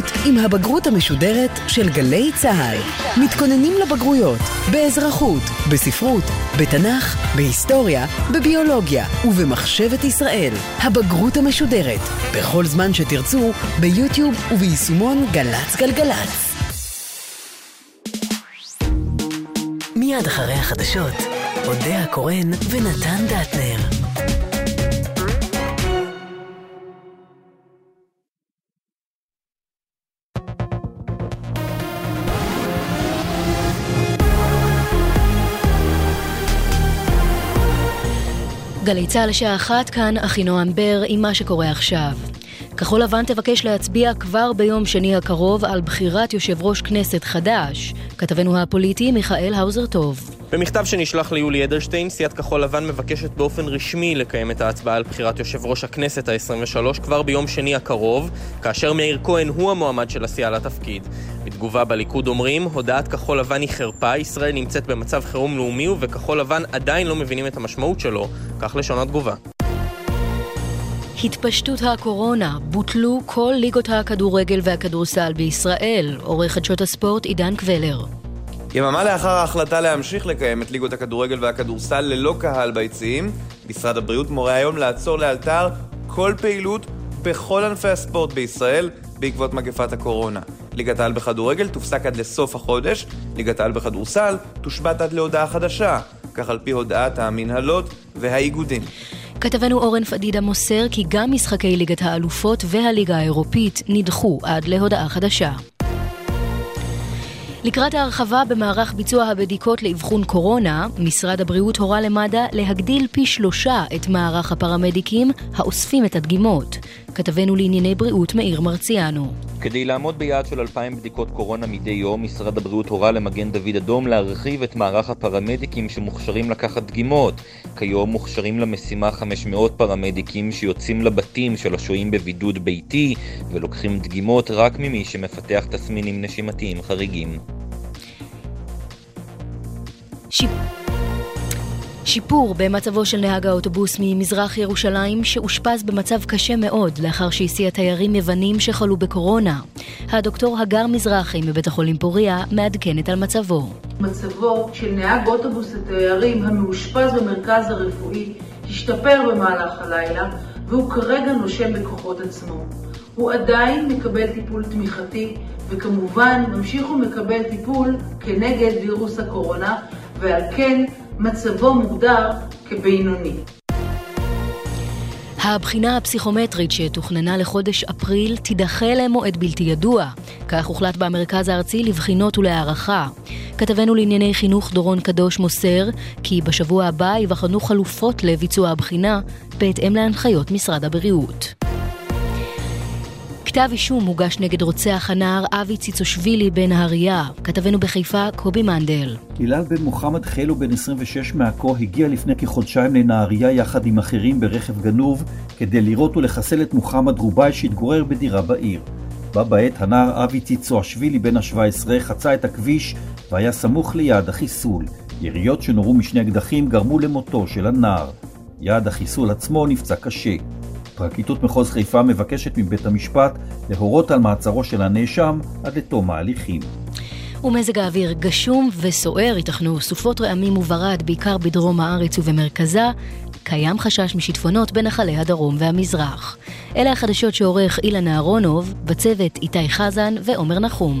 בהתלהבות עם הבגרות המשודרת של גלי צה"ל. מתכוננים לבגרויות, באזרחות, בספרות, בתנ"ך, בהיסטוריה, בביולוגיה ובמחשבת ישראל. הבגרות המשודרת, בכל זמן שתרצו, ביוטיוב וביישומון גל"צ גלגלצ. מיד אחרי החדשות, אודה הקורן ונתן דטנר. גלי צה"ל לשעה אחת, כאן אחינועם בר עם מה שקורה עכשיו. כחול לבן תבקש להצביע כבר ביום שני הקרוב על בחירת יושב ראש כנסת חדש. כתבנו הפוליטי מיכאל האוזר טוב. במכתב שנשלח ליולי אדלשטיין, סיעת כחול לבן מבקשת באופן רשמי לקיים את ההצבעה על בחירת יושב ראש הכנסת ה-23 כבר ביום שני הקרוב, כאשר מאיר כהן הוא המועמד של הסיעה לתפקיד. בתגובה בליכוד אומרים, הודעת כחול לבן היא חרפה, ישראל נמצאת במצב חירום לאומי וכחול לבן עדיין לא מבינים את המשמעות שלו, כך לשון התגובה. התפשטות הקורונה, בוטלו כל ליגות הכדורגל והכדורסל בישראל. עורך חדשות הספורט עידן קבלר. יממה לאחר ההחלטה להמשיך לקיים את ליגות הכדורגל והכדורסל ללא קהל ביציעים, משרד הבריאות מורה היום לעצור לאלתר כל פעילות בכל ענפי הספורט בישראל בעקבות מגפת הקורונה. ליגת העל בכדורגל תופסק עד לסוף החודש, ליגת העל בכדורסל תושבת עד להודעה חדשה, כך על פי הודעת המנהלות והאיגודים. כתבנו אורן פדידה מוסר כי גם משחקי ליגת האלופות והליגה האירופית נדחו עד להודעה חדשה. לקראת ההרחבה במערך ביצוע הבדיקות לאבחון קורונה, משרד הבריאות הורה למד"א להגדיל פי שלושה את מערך הפרמדיקים האוספים את הדגימות. כתבנו לענייני בריאות מאיר מרציאנו. כדי לעמוד ביעד של 2,000 בדיקות קורונה מדי יום, משרד הבריאות הורה למגן דוד אדום להרחיב את מערך הפרמדיקים שמוכשרים לקחת דגימות. כיום מוכשרים למשימה 500 פרמדיקים שיוצאים לבתים של השוהים בבידוד ביתי ולוקחים דגימות רק ממי שמפתח תסמינים נשימתיים חריגים. שיפ... שיפור במצבו של נהג האוטובוס ממזרח ירושלים שאושפז במצב קשה מאוד לאחר שהסיע תיירים יוונים שחלו בקורונה. הדוקטור הגר מזרחי מבית החולים פוריה מעדכנת על מצבו. מצבו של נהג אוטובוס התיירים המאושפז במרכז הרפואי השתפר במהלך הלילה והוא כרגע נושם בכוחות עצמו. הוא עדיין מקבל טיפול תמיכתי וכמובן ממשיך ומקבל טיפול כנגד וירוס הקורונה ועל כן מצבו מוגדר כבינוני. הבחינה הפסיכומטרית שתוכננה לחודש אפריל תידחה למועד בלתי ידוע. כך הוחלט במרכז הארצי לבחינות ולהערכה. כתבנו לענייני חינוך דורון קדוש מוסר כי בשבוע הבא ייבחנו חלופות לביצוע הבחינה בהתאם להנחיות משרד הבריאות. כתב אישום הוגש נגד רוצח הנער אבי ציצושווילי בנהריה. כתבנו בחיפה, קובי מנדל. הילאל בן מוחמד חילו, בן 26 מעכו, הגיע לפני כחודשיים לנהריה יחד עם אחרים ברכב גנוב כדי לירות ולחסל את מוחמד רובאי שהתגורר בדירה בעיר. בה בעת הנער אבי ציצושווילי בן ה-17 חצה את הכביש והיה סמוך ליעד החיסול. יריות שנורו משני אקדחים גרמו למותו של הנער. יעד החיסול עצמו נפצע קשה. פרקליטות מחוז חיפה מבקשת מבית המשפט להורות על מעצרו של הנאשם עד לתום ההליכים. ומזג האוויר גשום וסוער, ייתכנו סופות רעמים וברד, בעיקר בדרום הארץ ובמרכזה. קיים חשש משיטפונות בנחלי הדרום והמזרח. אלה החדשות שעורך אילן אהרונוב, בצוות איתי חזן ועומר נחום.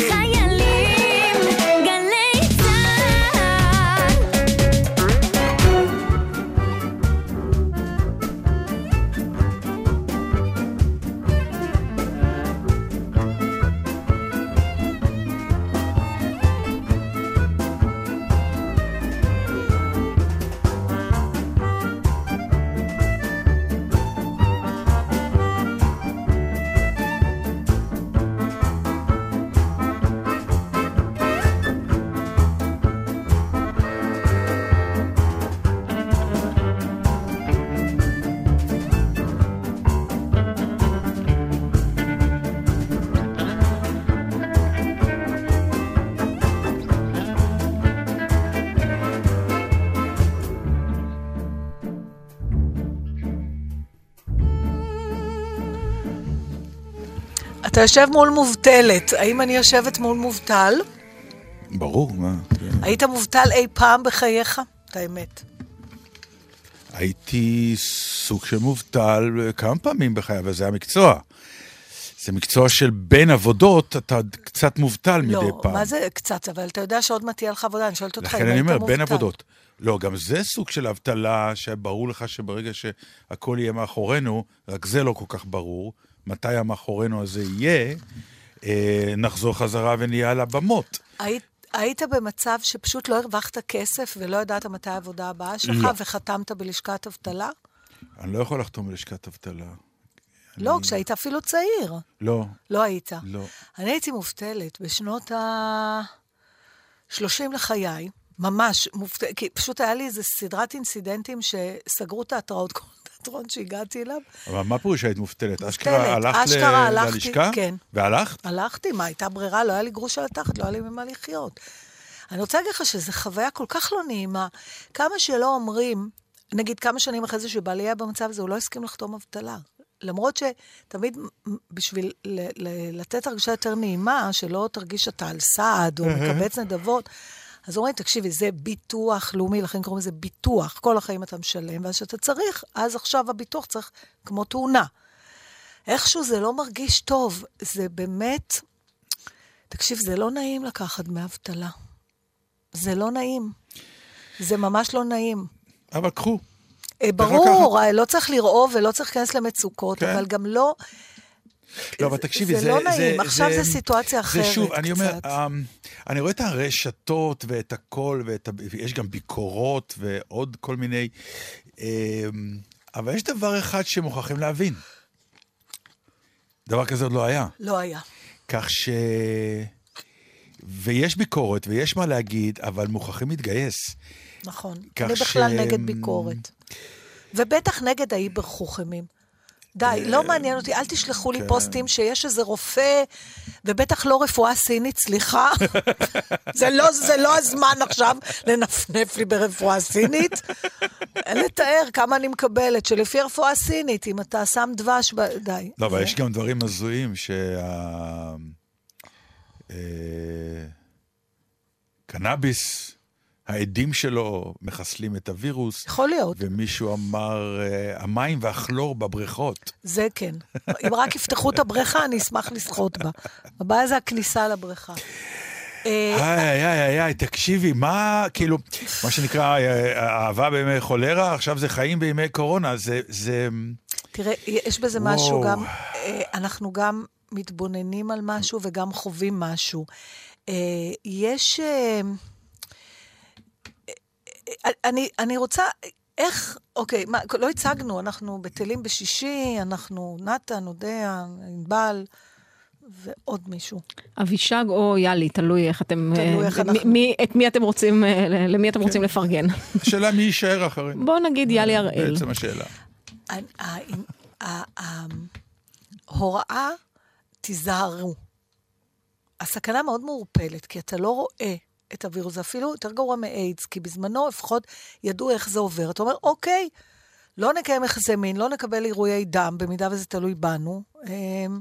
אתה יושב מול מובטלת, האם אני יושבת מול מובטל? ברור, מה? היית מובטל אי פעם בחייך? את האמת. הייתי סוג של מובטל כמה פעמים בחיי, אבל זה המקצוע. זה מקצוע של בין עבודות, אתה קצת מובטל לא, מדי פעם. מה זה קצת? אבל אתה יודע שעוד מעט תהיה לך עבודה, אני שואלת אותך לכן אם אני היית אומר, מובטל. בין עבודות. לא, גם זה סוג של אבטלה, שברור לך שברגע שהכל יהיה מאחורינו, רק זה לא כל כך ברור, מתי המאחורינו הזה יהיה, אה, נחזור חזרה ונהיה על הבמות. היית, היית במצב שפשוט לא הרווחת כסף ולא ידעת מתי העבודה הבאה שלך, לא. וחתמת בלשכת אבטלה? אני לא יכול לחתום בלשכת אבטלה. לא, כשהיית אפילו צעיר. לא, לא היית. לא. אני הייתי מובטלת בשנות ה-30 לחיי, ממש מובטלת, כי פשוט היה לי איזו סדרת אינסידנטים שסגרו את ההתראות, כל תיאטרון שהגעתי אליו. אבל מה פירוש שהיית מובטלת? אשכרה הלכת ל- אשכרה הלכתי, ללשכה? כן. והלכת? הלכתי, מה, הייתה ברירה? לא היה לי גרוש על התחת, לא היה לי ממה לחיות. אני רוצה להגיד לך שזו חוויה כל כך לא נעימה. כמה שלא אומרים, נגיד כמה שנים אחרי זה שבעלי היה במצב הזה, הוא לא הסכים לחתום אבטלה. למרות שתמיד בשביל ל- ל- לתת הרגשה יותר נעימה, שלא תרגיש שאתה על סעד או מקבץ נדבות, אז אומרים, תקשיבי, זה ביטוח לאומי, לכן קוראים לזה ביטוח. כל החיים אתה משלם, ואז כשאתה צריך, אז עכשיו הביטוח צריך כמו תאונה. איכשהו זה לא מרגיש טוב. זה באמת... תקשיב, זה לא נעים לקחת דמי אבטלה. זה לא נעים. זה ממש לא נעים. אבל קחו. אה, ברור, אה, לא צריך לרעוב ולא צריך להיכנס למצוקות, כן. אבל גם לא... לא, אבל תקשיבי, זה זה... לא נעים, עכשיו זה סיטואציה אחרת זה שוב, אני אומר, קצת. אמ, אני רואה את הרשתות ואת הכל, ואת ויש גם ביקורות ועוד כל מיני... אמ, אבל יש דבר אחד שמוכרחים להבין. דבר כזה עוד לא היה. לא היה. כך ש... ויש ביקורת ויש מה להגיד, אבל מוכרחים להתגייס. נכון. אני בכלל ש- נגד ביקורת. ובטח נגד ההיבר חוכמים. די, לא מעניין אותי, אל תשלחו לי כן. פוסטים שיש איזה רופא, ובטח לא רפואה סינית, סליחה. זה, לא, זה לא הזמן עכשיו לנפנף לי ברפואה סינית. אין לתאר כמה אני מקבלת, שלפי הרפואה הסינית, אם אתה שם דבש, ב... די. לא, אבל יש גם דברים הזויים שה... אה, קנאביס, העדים שלו מחסלים את הווירוס. יכול להיות, ומישהו אמר, אה, המים והכלור בבריכות. זה כן. אם רק יפתחו את הבריכה, אני אשמח לשחות בה. הבעיה זה הכניסה לבריכה. אה, איי, איי, איי, איי, תקשיבי, מה, כאילו, מה שנקרא אה, אהבה בימי חולרה, עכשיו זה חיים בימי קורונה, זה, זה... תראה, יש בזה משהו וואו. גם, אה, אנחנו גם מתבוננים על משהו וגם חווים משהו. אה, יש... אה, אה, אני, אני רוצה, איך, אוקיי, מה, לא הצגנו, אנחנו בטלים בשישי, אנחנו נתן, אודיה, ענבל ועוד מישהו. אבישג או יאלי, תלוי איך אתם... תלוי אה, איך מי- אנחנו- מי- את מי אתם רוצים, אה, למי אתם רוצים לפרגן. השאלה מי יישאר אחרינו. בואו נגיד יאלי הראל. בעצם השאלה. ההוראה, תיזהרו. הסכנה מאוד מעורפלת, כי אתה לא רואה את הווירוס, זה אפילו יותר גרוע מאיידס, כי בזמנו לפחות ידעו איך זה עובר. אתה אומר, אוקיי, לא נקיים יחסי מין, לא נקבל עירויי דם, במידה וזה תלוי בנו, אמ,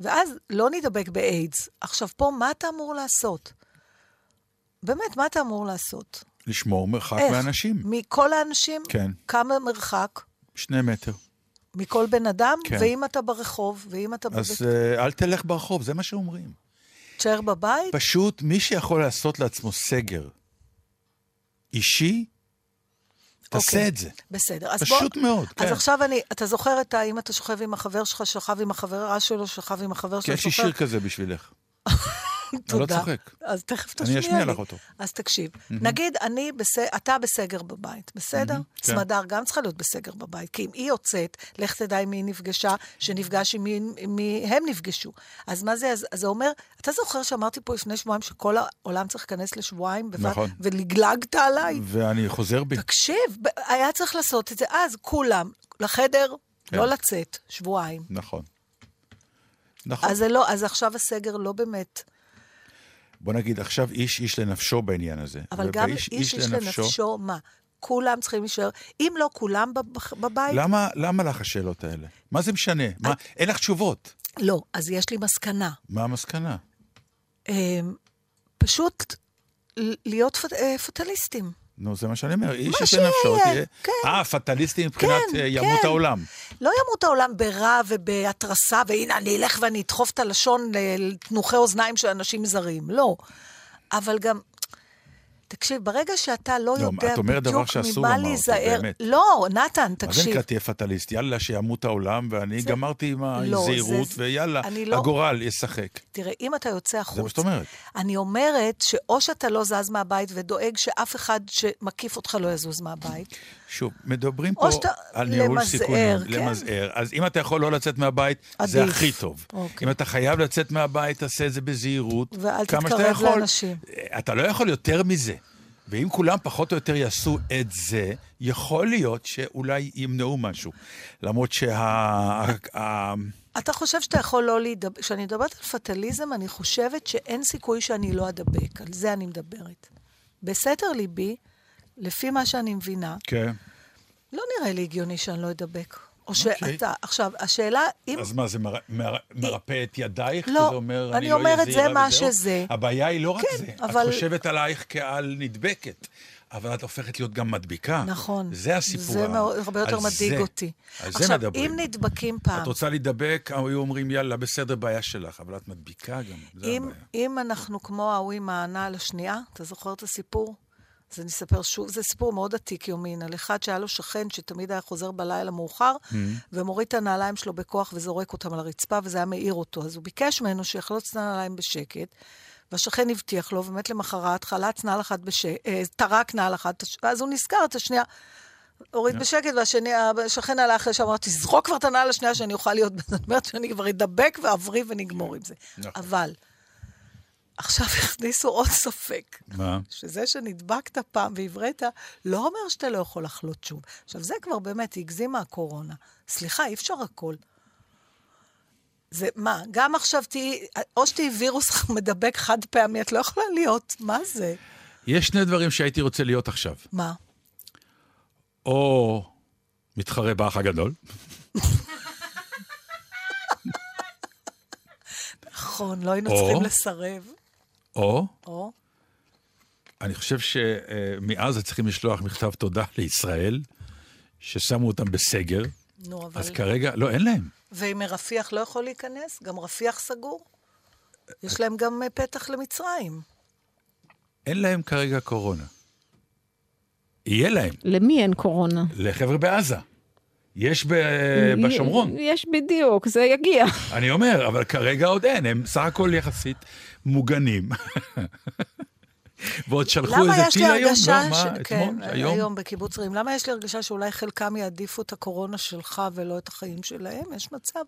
ואז לא נדבק באיידס. עכשיו, פה, מה אתה אמור לעשות? באמת, מה אתה אמור לעשות? לשמור מרחק איך? מאנשים. מכל האנשים? כן. כמה מרחק? שני מטר. מכל בן אדם, כן. ואם אתה ברחוב, ואם אתה אז בבית... אה, אל תלך ברחוב, זה מה שאומרים. תשאר בבית, פשוט מי שיכול לעשות לעצמו סגר אישי, תעשה אוקיי. את זה. בסדר. אז פשוט בוא, מאוד, אז כן. עכשיו אני, אתה זוכר את ה... אם אתה שוכב עם החבר שלך, שכב עם החברה שלו, שכב עם החבר שלו, יש לי שיר כזה בשבילך. אני לא תודה. צוחק. אז תכף אני תשמיע לי. אשמיע לך אותו. אז תקשיב, נגיד אני, בס... אתה בסגר בבית, בסדר? כן. סמדר גם צריכה להיות בסגר בבית, כי אם היא יוצאת, לך תדע עם מי היא נפגשה, שנפגש עם מי, הם נפגשו. אז מה זה, אז, זה אומר, אתה זוכר שאמרתי פה לפני שבועיים שכל העולם צריך להיכנס לשבועיים? בבת- נכון. ולגלגת עליי? ואני חוזר בי. תקשיב, היה צריך לעשות את זה אז, כולם, לחדר, כן. לא לצאת, שבועיים. נכון. נכון. אז לא, אז עכשיו הסגר לא באמת. בוא נגיד, עכשיו איש איש לנפשו בעניין הזה. אבל גם איש איש לנפשו, מה? כולם צריכים להישאר, אם לא כולם בב- בבית, למה, למה לך השאלות האלה? מה זה משנה? מה, אין לך תשובות. לא, אז יש לי מסקנה. מה המסקנה? אה, פשוט להיות אה, פטליסטים. נו, זה מה שאני אומר. איש ישן נפשו, תהיה... כן. אה, פטליסטי מבחינת כן, אה, ימות כן. העולם. לא ימות העולם ברע ובהתרסה, והנה, אני אלך ואני אדחוף את הלשון לתנוחי אוזניים של אנשים זרים. לא. אבל גם... תקשיב, ברגע שאתה לא לא, יודע את אומרת דבר בדיוק שאסור ממה לומר אותו, להיזהר... באמת. לא, נתן, מה זה תקשיב. נקרא תהיה פטליסט? יאללה, שימות העולם, ואני זה- גמרתי עם לא, הזהירות, זה- ויאללה, לא- הגורל ישחק. תראה, אם אתה יוצא החוצה... זה מה שאת אומרת. אני אומרת שאו שאתה לא זז מהבית ודואג שאף אחד שמקיף אותך לא יזוז מהבית, שוב, מדברים פה שאתה- על ניהול למזער, סיכונים, כן. למזער. אז אם אתה יכול לא לצאת מהבית, זה עדיף. הכי טוב. אוקיי. אם אתה חייב לצאת מהבית, תעשה את זה בזהירות. ואל תתקרב יכול. לאנשים. אתה לא יכול יותר מזה. ואם כולם פחות או יותר יעשו את זה, יכול להיות שאולי ימנעו משהו. למרות שה... אתה חושב שאתה יכול לא להידבק... כשאני מדברת על פטליזם, אני חושבת שאין סיכוי שאני לא אדבק, על זה אני מדברת. בסתר ליבי, לפי מה שאני מבינה, כן. לא נראה לי הגיוני שאני לא אדבק. או אוקיי. שאתה... עכשיו, השאלה, אם... אז מה, זה מר... מר... מרפא את ידייך? לא, זה אומר, אני לא אומרת, אהיה זה מה וזהו? שזה. הבעיה היא לא רק כן, זה. אבל- את חושבת עלייך כעל נדבקת, אבל את הופכת להיות גם מדביקה. נכון. זה הסיפור. זה ה- מאוד- הרבה יותר מדאיג זה. אותי. על זה עכשיו, מדברים. אם נדבקים פעם, את רוצה להידבק, היו אומרים, יאללה, בסדר, בעיה שלך, אבל את מדביקה גם, זה אם, הבעיה. אם אנחנו כמו ההוא עם הענה על השנייה, אתה זוכר את הסיפור? אז אני אספר שוב, זה סיפור מאוד עתיק יומין, על אחד שהיה לו שכן שתמיד היה חוזר בלילה מאוחר, Mm-hmm. ומוריד את הנעליים שלו בכוח וזורק אותם על הרצפה, וזה היה מעיר אותו. אז הוא ביקש ממנו שיחלוץ את הנעליים בשקט, והשכן הבטיח לו, ובאמת למחרת חלץ נעל אחת בשקט, אה, טרק נעל אחת, ואז הוא נזכר את השנייה. הוריד בשקט, והשני, השכן עלה אחרי שאמר, תזרוק כבר את הנעל השנייה שאני אוכל להיות, זאת אומרת שאני כבר אדבק ואבריא ונגמור עם זה. נכון. אבל, עכשיו הכניסו עוד ספק. מה? שזה שנדבקת פעם והבראת, לא אומר שאתה לא יכול לחלות שוב. עכשיו, זה כבר באמת הגזימה הקורונה. סליחה, אי אפשר הכל. זה מה, גם עכשיו תהיי, או שתהיי וירוס מדבק חד פעמי, את לא יכולה להיות, מה זה? יש שני דברים שהייתי רוצה להיות עכשיו. מה? או מתחרה באח הגדול, נכון, לא היינו או- צריכים לסרב. או או, אני חושב שמעזה צריכים לשלוח מכתב תודה לישראל, ששמו אותם בסגר, נו, אבל... אז כרגע, לא, אין להם. ואם רפיח לא יכול להיכנס, גם רפיח סגור. יש להם גם אה, פתח למצרים. אין להם כרגע קורונה. יהיה להם, למי אין קורונה? לחבר'ה בעזה. יש ב- בשומרון. יש בדיוק, זה יגיע. אני אומר, אבל כרגע עוד אין, הם סך הכל יחסית מוגנים. ועוד שלחו איזה יש לי טיל היום. לא? ש- מה, כן, אתמול? היום? היום בקיבוץ רעים. למה יש לי הרגשה שאולי חלקם יעדיפו את הקורונה שלך ולא את החיים שלהם? יש מצב.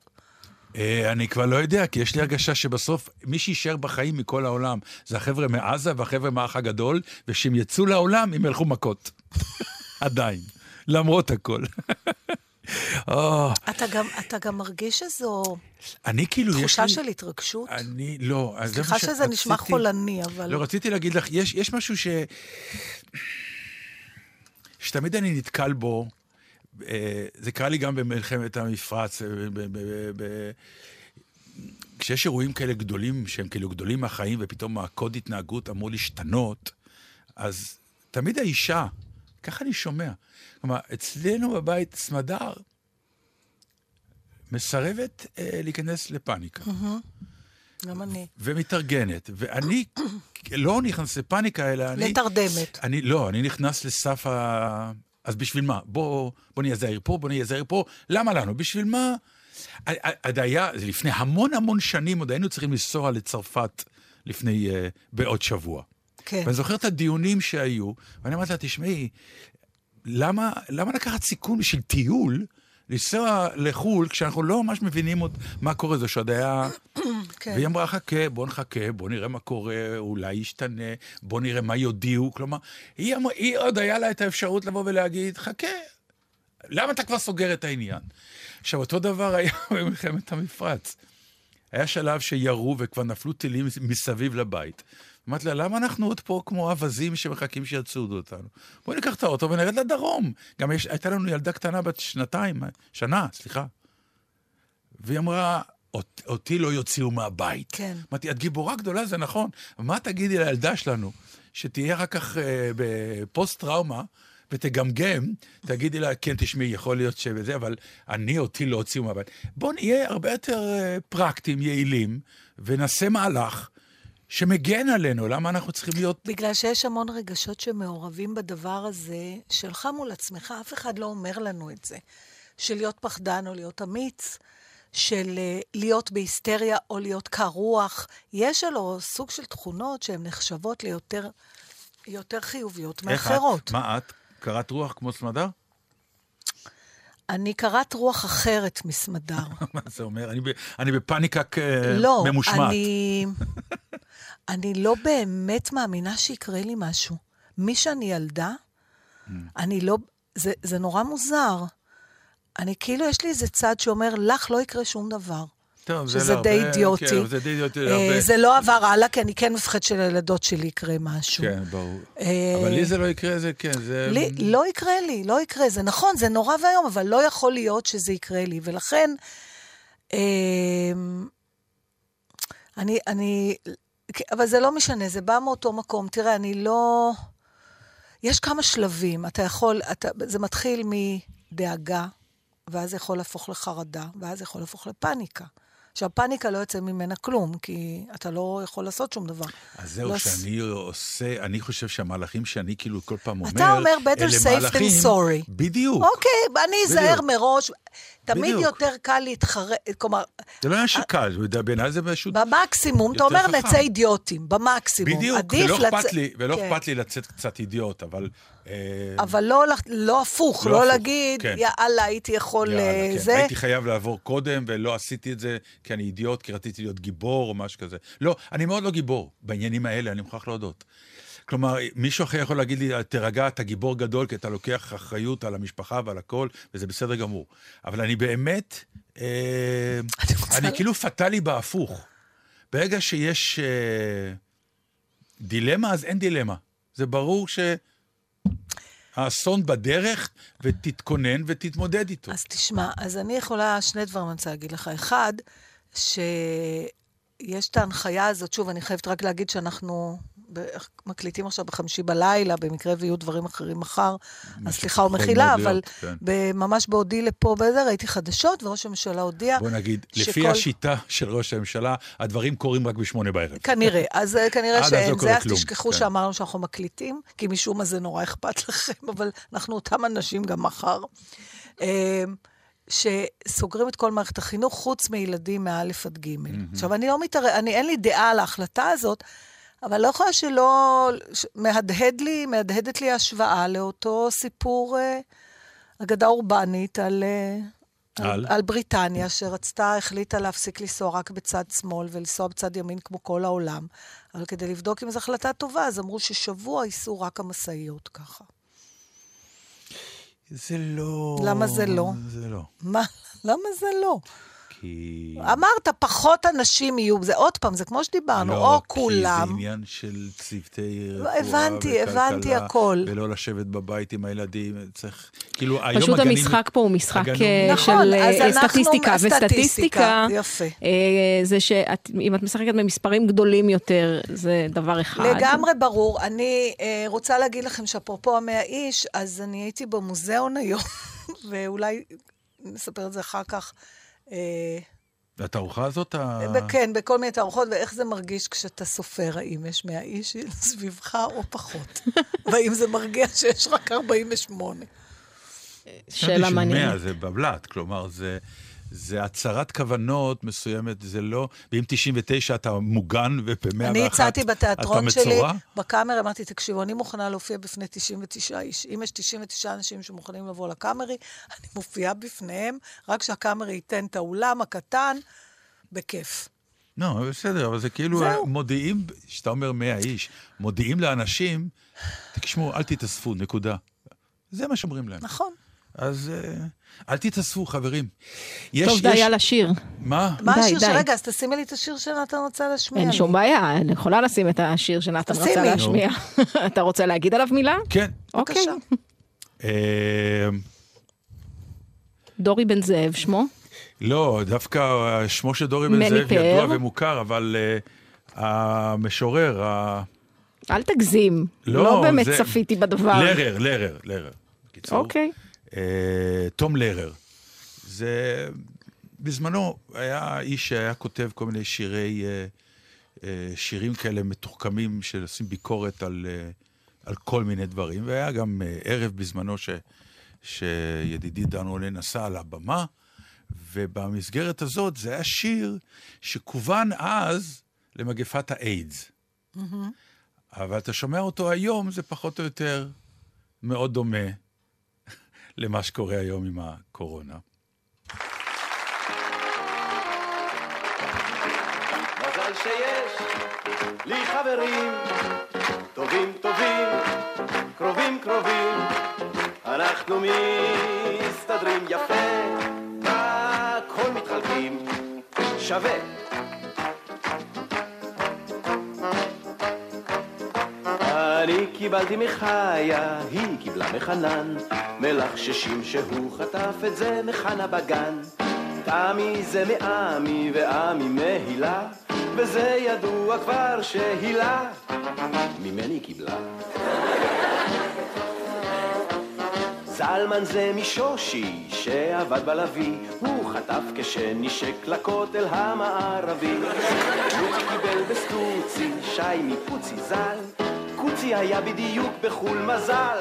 אה, אני כבר לא יודע, כי יש לי הרגשה שבסוף מי שיישאר בחיים מכל העולם זה החבר'ה מעזה והחבר'ה מהאח הגדול, ושהם יצאו לעולם, הם ילכו מכות. עדיין, למרות הכל. אה, אתה גם, אתה גם מרגיש איזו אני כאילו, יש תחושה לי... של התרגשות? אני, לא. סליחה שזה נשמע שרציתי- חולני, אבל... לא, רציתי להגיד לך, יש, יש משהו ש... שתמיד אני נתקל בו, אה, זה קרה לי גם במלחמת המפרץ, אה, ב, ב, ב, ב, כשיש אירועים כאלה גדולים, שהם כאילו גדולים מהחיים, ופתאום הקוד התנהגות אמור להשתנות, אז תמיד האישה, ככה אני שומע, כלומר, אצלנו בבית סמדר מסרבת אה, להיכנס לפאניקה. גם אני. ומתארגנת, ואני לא נכנס לפאניקה, אלא אני... לתרדמת. אני, לא, אני נכנס לסף ה... אז בשביל מה? בוא, בוא נהיה זהיר פה, בוא נהיה זהיר פה. למה לנו? בשביל מה? עוד היה, לפני המון המון שנים, עוד היינו צריכים לנסוע לצרפת לפני, uh, בעוד שבוע. כן. ואני זוכר את הדיונים שהיו, ואני אמרתי לה, תשמעי, למה, למה לקחת סיכון בשביל טיול, לנסוע לחו"ל, כשאנחנו לא ממש מבינים עוד מה קורה? זה שעוד היה... כן. והיא אמרה, חכה, בוא נחכה, בוא נראה מה קורה, אולי ישתנה, בוא נראה מה יודיעו. כלומר, היא, אמר, היא עוד היה לה את האפשרות לבוא ולהגיד, חכה, למה אתה כבר סוגר את העניין? עכשיו, אותו דבר היה במלחמת המפרץ. היה שלב שירו וכבר נפלו טילים מסביב לבית. אמרתי לה, למה אנחנו עוד פה כמו אווזים שמחכים שיצודו אותנו? בואי ניקח את האוטו ונרד לדרום. גם יש, הייתה לנו ילדה קטנה בת שנתיים, שנה, סליחה. והיא אמרה, אות- אותי לא יוציאו מהבית. כן. אמרתי, את גיבורה גדולה, זה נכון. מה תגידי לילדה שלנו, שתהיה אחר כך אה, בפוסט-טראומה, ותגמגם, תגידי לה, כן, תשמעי, יכול להיות שזה, אבל אני, אותי לא הוציאו מהבית. בואו נהיה הרבה יותר אה, פרקטיים, יעילים, ונעשה מהלך שמגן עלינו. למה אנחנו צריכים להיות... בגלל שיש המון רגשות שמעורבים בדבר הזה, שלך מול עצמך, אף אחד לא אומר לנו את זה. של להיות פחדן או להיות אמיץ, של אה, להיות בהיסטריה או להיות קר רוח. יש לו סוג של תכונות שהן נחשבות ליותר יותר חיוביות איך מאחרות. את? מה את? קרת רוח כמו סמדר? אני קרת רוח אחרת מסמדר. מה זה אומר? אני, אני בפאניקה. לא, ממושמעת. אני... אני לא באמת מאמינה שיקרה לי משהו. מי שאני ילדה. אני לא... זה, זה נורא מוזר. אני כאילו, יש לי איזה צד שאומר, לך לא יקרה שום דבר. טוב, זה שזה להרבה- די אידיוטי. כן, זה די אידיוטי. אה, להרבה- זה לא עבר הלאה, כי אני כן מפחד שלילדות שלי יקרה משהו. כן, ברור. אה, אבל לי זה לא יקרה, זה כן, זה... לי, לא יקרה לי, לא יקרה. זה נכון, זה נורא ואיום, אבל לא יכול להיות שזה יקרה לי. ולכן, אה, אני, אני, אבל זה לא משנה, זה בא מאותו מקום. תראה, אני לא... יש כמה שלבים. אתה יכול, אתה, זה מתחיל מדאגה, ואז זה יכול להפוך לחרדה, ואז זה יכול להפוך לפאניקה. עכשיו, פאניקה לא יוצא ממנה כלום, כי אתה לא יכול לעשות שום דבר. אז זהו, לא שאני עושה, אני חושב שהמהלכים שאני כאילו כל פעם אומר, אתה אומר better safe than sorry. בדיוק. אוקיי, אני אזהר. מראש. תמיד בדיוק. יותר קל להתחרט, כלומר, זה לא עניין של קל, בעיניי זה פשוט... במקסימום, אתה אומר. נצא אידיוטים, במקסימום. בדיוק, ולא לצ- אכפת לי, ולא כן. לי לצאת קצת אידיוט, אבל... אה, אבל לא, לח- לא הפוך, לא לא הפוך, להגיד, כן. יאללה, הייתי יכול יאללה, אה, כן. זה. הייתי חייב לעבור קודם, ולא עשיתי את זה כי אני אידיוט, כי רציתי להיות גיבור או משהו כזה. לא, אני מאוד לא גיבור בעניינים האלה, אני מוכרח להודות. כלומר, מישהו אחר יכול להגיד לי, תירגע, אתה גיבור גדול, כי אתה לוקח אחריות על המשפחה ועל הכל, וזה בסדר גמור. אבל אני באמת, אה, אני לה- כאילו פטאלי בהפוך. ברגע שיש אה, דילמה, אז אין דילמה. זה ברור שהאסון בדרך, ותתכונן ותתמודד איתו. אז תשמע, אז אני יכולה, שני דברים אני רוצה להגיד לך. אחד, שיש את ההנחיה הזאת, שוב, אני חייבת רק להגיד שאנחנו מקליטים עכשיו בחמישי בלילה, במקרה ויהיו דברים אחרים מחר, אז סליחה ומחילה, אבל כן. ממש בעודי לפה בזה, ראיתי חדשות, וראש הממשלה הודיע בוא נגיד, לפי שכל- השיטה של ראש הממשלה, הדברים קורים רק בשמונה בערב. כנראה, אז אה, כנראה לא שאין זה, אז תשכחו כן. שאמרנו שאנחנו מקליטים, כי משום מה זה נורא אכפת לכם, אבל אנחנו אותם אנשים גם מחר. אה, שסוגרים את כל מערכת החינוך, חוץ מילדים מא' עד ג'. עכשיו, אני לא מתערב, אני, אין לי דעה על ההחלטה הזאת, אבל לא יכולה שלא... מהדהד לי, מהדהדת לי השוואה לאותו סיפור, אה, אגדה אורבנית על... אה, על? על, על בריטניה, שרצתה, החליטה להפסיק לנסוע רק בצד שמאל ולנסוע בצד ימין כמו כל העולם. אבל כדי לבדוק אם זו החלטה טובה, אז אמרו ששבוע ייסעו רק המשאיות ככה. זה לא... למה זה לא? זה לא. מה? למה זה לא? כי... אמרת, פחות אנשים יהיו, זה עוד פעם, זה כמו שדיברנו, לא, או כי כולם. זה עניין של צוותי לא, רפואה הבנתי, וכלכלה, הבנתי הכל. ולא לשבת בבית עם הילדים, צריך... כאילו, היום פשוט הגנים... המשחק פה הוא משחק הגנים- אה, נכון, של אז אנחנו- סטטיסטיקה, סטטיסטיקה, וסטטיסטיקה, יפה. זה שאם את משחקת במספרים גדולים יותר, זה דבר אחד. לגמרי ברור. אני רוצה להגיד לכם שאפרופו המאה איש, אז אני הייתי במוזיאון היום, ואולי נספר את זה אחר כך. אה, התערוכה הזאת, ה... כן, בכל מיני תערוכות, ואיך זה מרגיש כשאתה סופר, האם יש 100 איש סביבך או פחות. והאם זה מרגיע שיש רק 48. שאלה מעניינת. שמאה זה בבלת, כלומר, זה... זה הצהרת כוונות מסוימת, זה לא... ואם 99 אתה מוגן וב-101 אני הצעתי בתיאטרון אתה שלי, מצורע? בקאמרי, אמרתי, תקשיבו, אני מוכנה להופיע בפני 99 איש. אם יש 99 אנשים שמוכנים לבוא לקאמרי, אני מופיעה בפניהם, רק שהקאמרי ייתן את האולם הקטן, בכיף. לא, בסדר, אבל זה כאילו זהו. מודיעים, כשאתה אומר 100 איש, מודיעים לאנשים, תשמעו, אל תתאספו, נקודה. זה מה שאומרים להם. נכון. אז אה, אל תתאספו, חברים. יש, טוב, די, יש- יאללה, שיר. מה? מה די, השיר די. של... רגע, אז תשימי לי את השיר שנתן רוצה להשמיע אין לי. שום בעיה, אני יכולה לשים את השיר שנתן רצה. להשמיע. אתה רוצה להגיד עליו מילה? כן. אוקיי. בבקשה. אה, דורי בן זאב שמו. לא, דווקא שמו של דורי בן זאב פאר? ידוע ומוכר, אבל uh, המשורר, ה... אל תגזים. לא, לא באמת זה- צפיתי בדבר. לרר, לרר, לרר. בקיצור. אוקיי. אה, תום לרר. זה... בזמנו היה איש שהיה כותב כל מיני שירי, אה, אה, שירים כאלה מתוחכמים שעושים ביקורת על, אה, על כל מיני דברים, והיה גם אה, ערב בזמנו ש, שידידי דן רונן נסע על הבמה, ובמסגרת הזאת זה היה שיר שכוון אז למגפת האיידס. אבל אתה שומע אותו היום, זה פחות או יותר מאוד דומה למה שקורה היום עם הקורונה. מזל שיש לי חברים טובים טובים, קרובים קרובים, אנחנו מסתדרים יפה, הכל מתחלקים שווה. אני קיבלתי מחיה, היא קיבלה מחנן, מלחששים שהוא חטף את זה מחנה בגן. תמי זה מעמי ועמי מהילה, וזה ידוע כבר שהילה ממני קיבלה. זלמן זה משושי שעבד בלוי, הוא חטף כשנשק לכותל המערבי. לוקי קיבל בסטוצי, שי מפוצי ז"ל, קוצי היה בדיוק בחול מזל,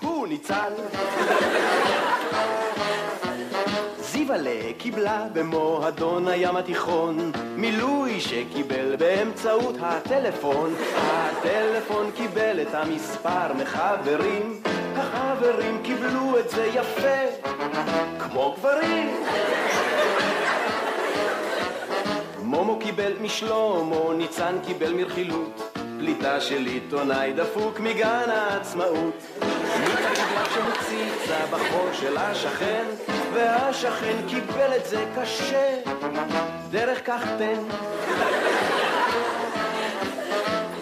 הוא ניצל. זיוולה קיבלה במועדון הים התיכון מילוי שקיבל באמצעות הטלפון. הטלפון קיבל את המספר מחברים החברים קיבלו את זה יפה כמו גברים. מומו קיבל משלומו, ניצן קיבל מרכילות פליטה של עיתונאי דפוק מגן העצמאות. קיבלה כשהציצה בחור של השכן והשכן קיבל את זה קשה. דרך כך תן.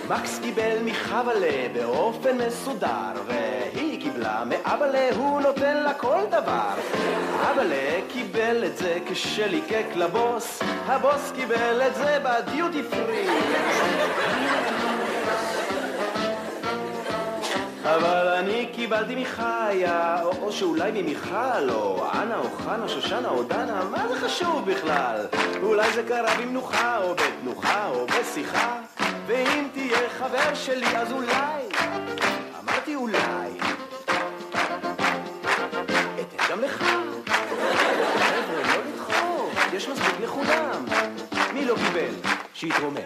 מקס קיבל מחבלה באופן מסודר והיא קיבלה מאבאלה, הוא נותן לה כל דבר. אבאלה קיבל את זה כשליקק לבוס הבוס קיבל את זה בדיוטי פרי אבל אני קיבלתי מחיה, או, או שאולי ממיכל, או אנה, או חנה, שושנה, או דנה, מה זה חשוב בכלל? אולי זה קרה במנוחה, או בתנוחה, או בשיחה, ואם תהיה חבר שלי, אז אולי, אמרתי אולי, אתן גם לך. לא לדחוק, יש מספיק לכולם. מי לא קיבל? שיתרומם.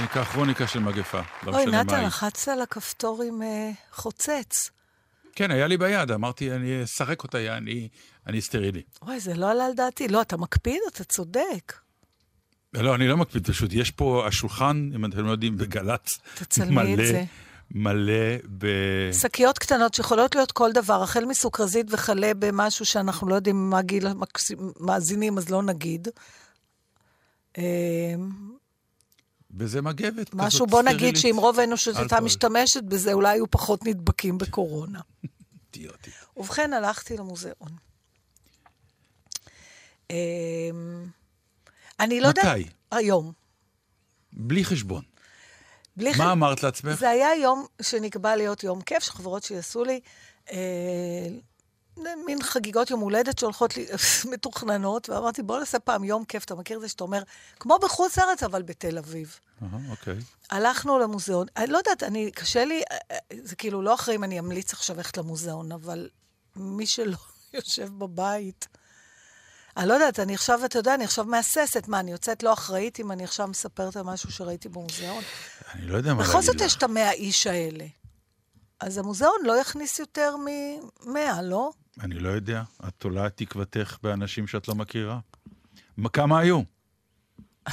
שנקרא כרוניקה של מגפה, לא אוי, נתן. לחצת על הכפתור עם אה, חוצץ. כן, היה לי ביד, אמרתי, אני אשחק אותה, אני, אני סטרילי. וואי, זה לא עלה על דעתי. לא, אתה מקפיד, אתה צודק. לא, אני לא מקפיד, פשוט יש פה, השולחן, אם אתם לא יודעים, בגל"צ, תצלמי את זה. מלא ב... שקיות קטנות שיכולות להיות כל דבר, החל מסוכרזית וכלה במשהו שאנחנו לא יודעים מה גיל המאזינים, אז לא נגיד. וזה מגבת. משהו, כזאת בוא נגיד. שאם רוב האנושות הייתה. משתמשת בזה, אולי היו פחות נדבקים בקורונה. אידיוטי. ובכן, הלכתי למוזיאון. אה, אני לא יודעת... מתי? היום. בלי חשבון. בלי מה אמרת לעצמך? זה היה יום שנקבע להיות יום כיף, שחברות שלי עשו לי, אה, מין חגיגות יום הולדת שהולכות לי מתוכננות, ואמרתי, בוא נעשה פעם יום כיף, אתה מכיר את זה שאתה אומר, כמו בחוץ לארץ, אבל בתל אביב. אוקיי. הלכנו למוזיאון, אני לא יודעת, אני, קשה לי, אה, אה, זה כאילו לא אחרי אם אני אמליץ עכשיו ללכת למוזיאון, אבל מי שלא יושב בבית, אני לא יודעת, אני עכשיו, אתה יודע, אני עכשיו מהססת, מה, אני יוצאת לא אחראית אם אני עכשיו מספרת על משהו שראיתי במוזיאון? אני לא יודע מה בכל להגיד זאת לך. יש את המאה איש האלה. אז המוזיאון לא יכניס יותר ממאה, לא? אני לא יודע. את תולה את תקוותך באנשים שאת לא מכירה. מה- כמה היו?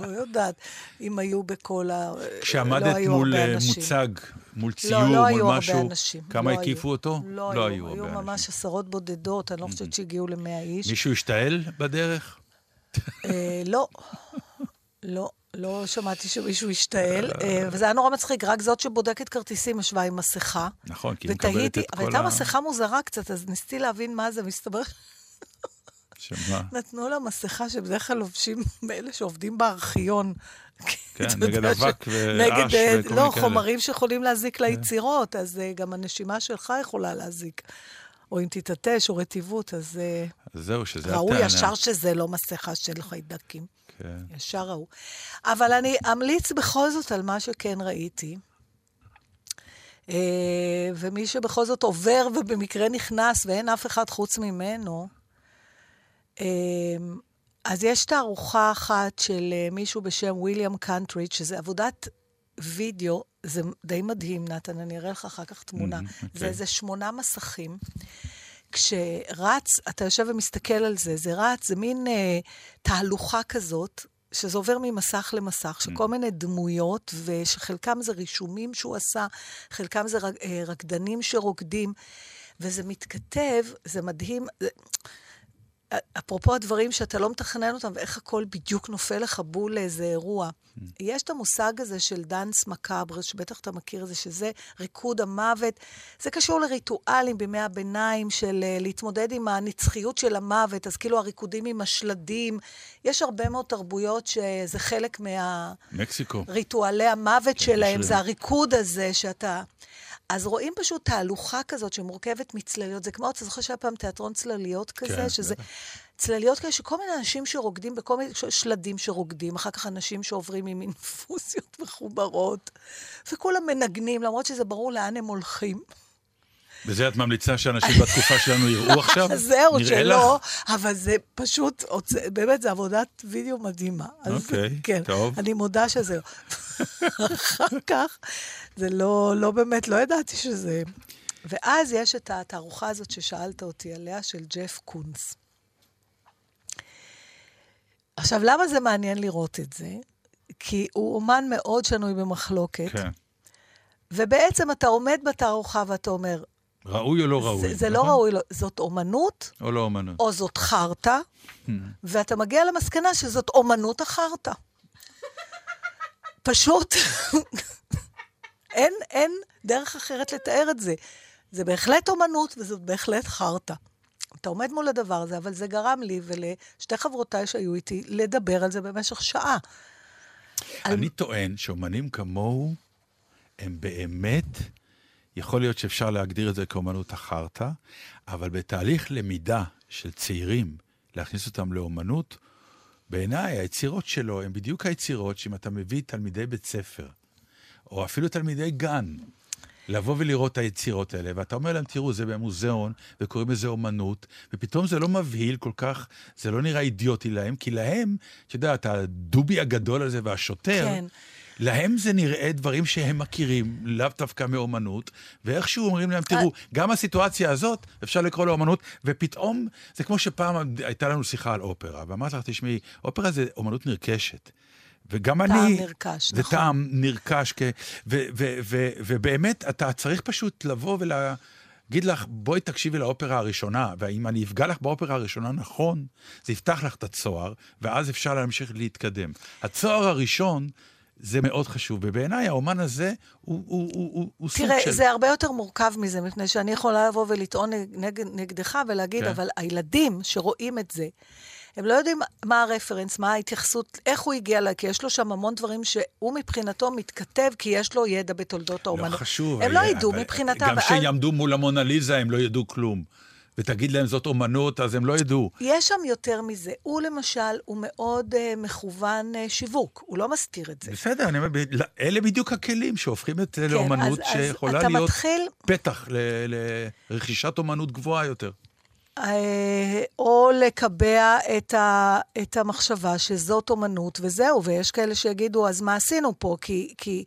לא יודעת אם היו בכל ה... כשעמדת לא היו מול אה. מוצג, מול לא, ציור, לא מול היו הרבה משהו. כמה לא הקיפו היו. אותו? לא, לא היו, היו היו הרבה ממש אנשים. עשרות בודדות, אני לא חושבת שהגיעו למאה איש. מישהו השתעל בדרך? אה, לא, לא, לא שמעתי שמישהו השתעל, אה, וזה היה נורא מצחיק, רק זאת שבודקת כרטיסים ישבה עם מסכה. נכון, כי היא מקבלת ותהיתי, את אבל כל הייתה ה... מסכה מוזרה קצת, אז ניסיתי להבין מה זה, מסתבר שמה? נתנו לה מסכה שבדרך כלל לובשים מאלה שעובדים בארכיון. כן, נגד יודע ש- אבק ורעש אה, וכל לא, מיני כאלה. חומרים שיכולים להזיק ליצירות, אז אה, גם הנשימה שלך יכולה להזיק. או אם תתעטש או רטיבות, אז זהו, שזה ראו הטענה. ישר שזה לא מסכה של חיידקים. כן. ישר ראו. אבל אני אמליץ בכל זאת על מה שכן ראיתי. אה, ומי שבכל זאת עובר ובמקרה נכנס ואין אף אחד חוץ ממנו, אה, אז יש תערוכה אחת של אה, מישהו בשם ויליאם קנטריץ', שזה עבודת וידאו, זה די מדהים, נתן, אני אראה לך אחר כך תמונה. Mhm, זה אוקיי. איזה שמונה מסכים. כשרץ, אתה יושב ומסתכל על זה, זה רץ, זה מין אה, תהלוכה כזאת, שזה עובר ממסך למסך, שכל מיני דמויות, ושחלקם זה רישומים שהוא עשה, חלקם זה רק, אה, רקדנים שרוקדים, וזה מתכתב, זה מדהים. זה, אפרופו הדברים שאתה לא מתכנן אותם, ואיך הכל בדיוק נופל לך בול לאיזה אירוע. יש את המושג הזה של דאנס מקאבר, שבטח אתה מכיר את זה, שזה ריקוד המוות. זה קשור לריטואלים בימי הביניים של uh, להתמודד עם הנצחיות של המוות, אז כאילו הריקודים עם השלדים. יש הרבה מאוד תרבויות שזה חלק מה... מקסיקו. ריטואלי המוות כן, שלהם, יש זה. הריקוד הזה שאתה... אז רואים פשוט תהלוכה כזאת שמורכבת מצלליות. זה כמו, אתה זוכר שהיה פעם תיאטרון צלליות כזה? כן, שזה בטח. צלליות כאלה שכל מיני אנשים שרוקדים בכל מיני שלדים שרוקדים, אחר כך אנשים שעוברים עם אינפוזיות מחוברות, וכולם מנגנים, למרות שזה ברור לאן הם הולכים. וזה את ממליצה שאנשים בתקופה שלנו יראו עכשיו? זהו, שלא, לך? אבל זה פשוט, באמת, זו עבודת וידאו מדהימה. אוקיי, כן, טוב. אני מודה שזה... אחר כך, זה לא, לא באמת, לא ידעתי שזה... ואז יש את התערוכה הזאת ששאלת אותי עליה, של ג'ף קונס. עכשיו, למה זה מעניין לראות את זה? כי הוא אומן מאוד שנוי במחלוקת, כן. ובעצם אתה עומד בתערוכה ואתה אומר, ראוי או לא ראוי? זה, זה לא? ראוי, לא, זאת אומנות, או לא אומנות? או זאת חרטא, ואתה מגיע למסקנה שזאת אומנות החרטא. פשוט, אין, אין דרך אחרת לתאר את זה. זה בהחלט אומנות וזאת בהחלט חרטא. אתה עומד מול הדבר הזה, אבל זה גרם לי ולשתי חברותיי שהיו איתי לדבר על זה במשך שעה. אני טוען שאומנים כמוהו, הם באמת, יכול להיות שאפשר להגדיר את זה כאומנות החרטא, אבל בתהליך למידה של צעירים, להכניס אותם לאומנות, בעיניי היצירות שלו הן בדיוק היצירות שאם אתה מביא תלמידי בית ספר, או אפילו תלמידי גן, לבוא ולראות את היצירות האלה, ואתה אומר להם, תראו, זה במוזיאון, וקוראים לזה אומנות, ופתאום זה לא מבהיל כל כך, זה לא נראה אידיוטי להם, כי להם, את יודעת, הדובי הגדול הזה והשוטר, כן. להם זה נראה דברים שהם מכירים, לאו דווקא מאומנות, ואיכשהו אומרים להם, תראו, גם הסיטואציה הזאת, אפשר לקרוא לה אומנות, ופתאום, זה כמו שפעם הייתה לנו שיחה על אופרה, ואמרתי לך, תשמעי, אופרה זה אומנות נרכשת. וגם טעם אני... נרכש, זה נכון. טעם נרכש, כ... ו- ו- ו- ובאמת, אתה צריך פשוט לבוא ולהגיד לך, בואי תקשיבי לאופרה הראשונה, ואם אני אפגע לך באופרה הראשונה נכון, זה יפתח לך את הצוהר, ואז אפשר להמשיך להתקדם. הצוהר הראשון... זה מאוד חשוב, ובעיניי האומן הזה הוא, הוא, הוא, הוא, הוא סוג תראה, של... זה הרבה יותר מורכב מזה, מפני שאני יכולה לבוא ולטעון נגד, נגדך ולהגיד, כן. אבל הילדים שרואים את זה, הם לא יודעים מה הרפרנס, מה ההתייחסות, איך הוא הגיע לה, כי יש לו שם המון דברים שהוא מבחינתו מתכתב, כי יש לו ידע בתולדות האומנות. לא חשוב. הם לא ידעו מבחינתם. גם כשיעמדו מול המונליזה הם לא ידעו כלום. ותגיד להם זאת אומנות, אז הם לא ידעו. יש שם יותר מזה. הוא למשל, הוא מאוד uh, מכוון uh, שיווק, הוא לא מסתיר את זה. בסדר, אני אומר, ב- אלה בדיוק הכלים שהופכים את זה לאומנות כן, אז- אז שיכולה אתה להיות מתחיל- פתח ל- לרכישת אומנות גבוהה יותר. אה, או לקבע את, ה, את המחשבה שזאת אומנות וזהו, ויש כאלה שיגידו, אז מה עשינו פה? כי, כי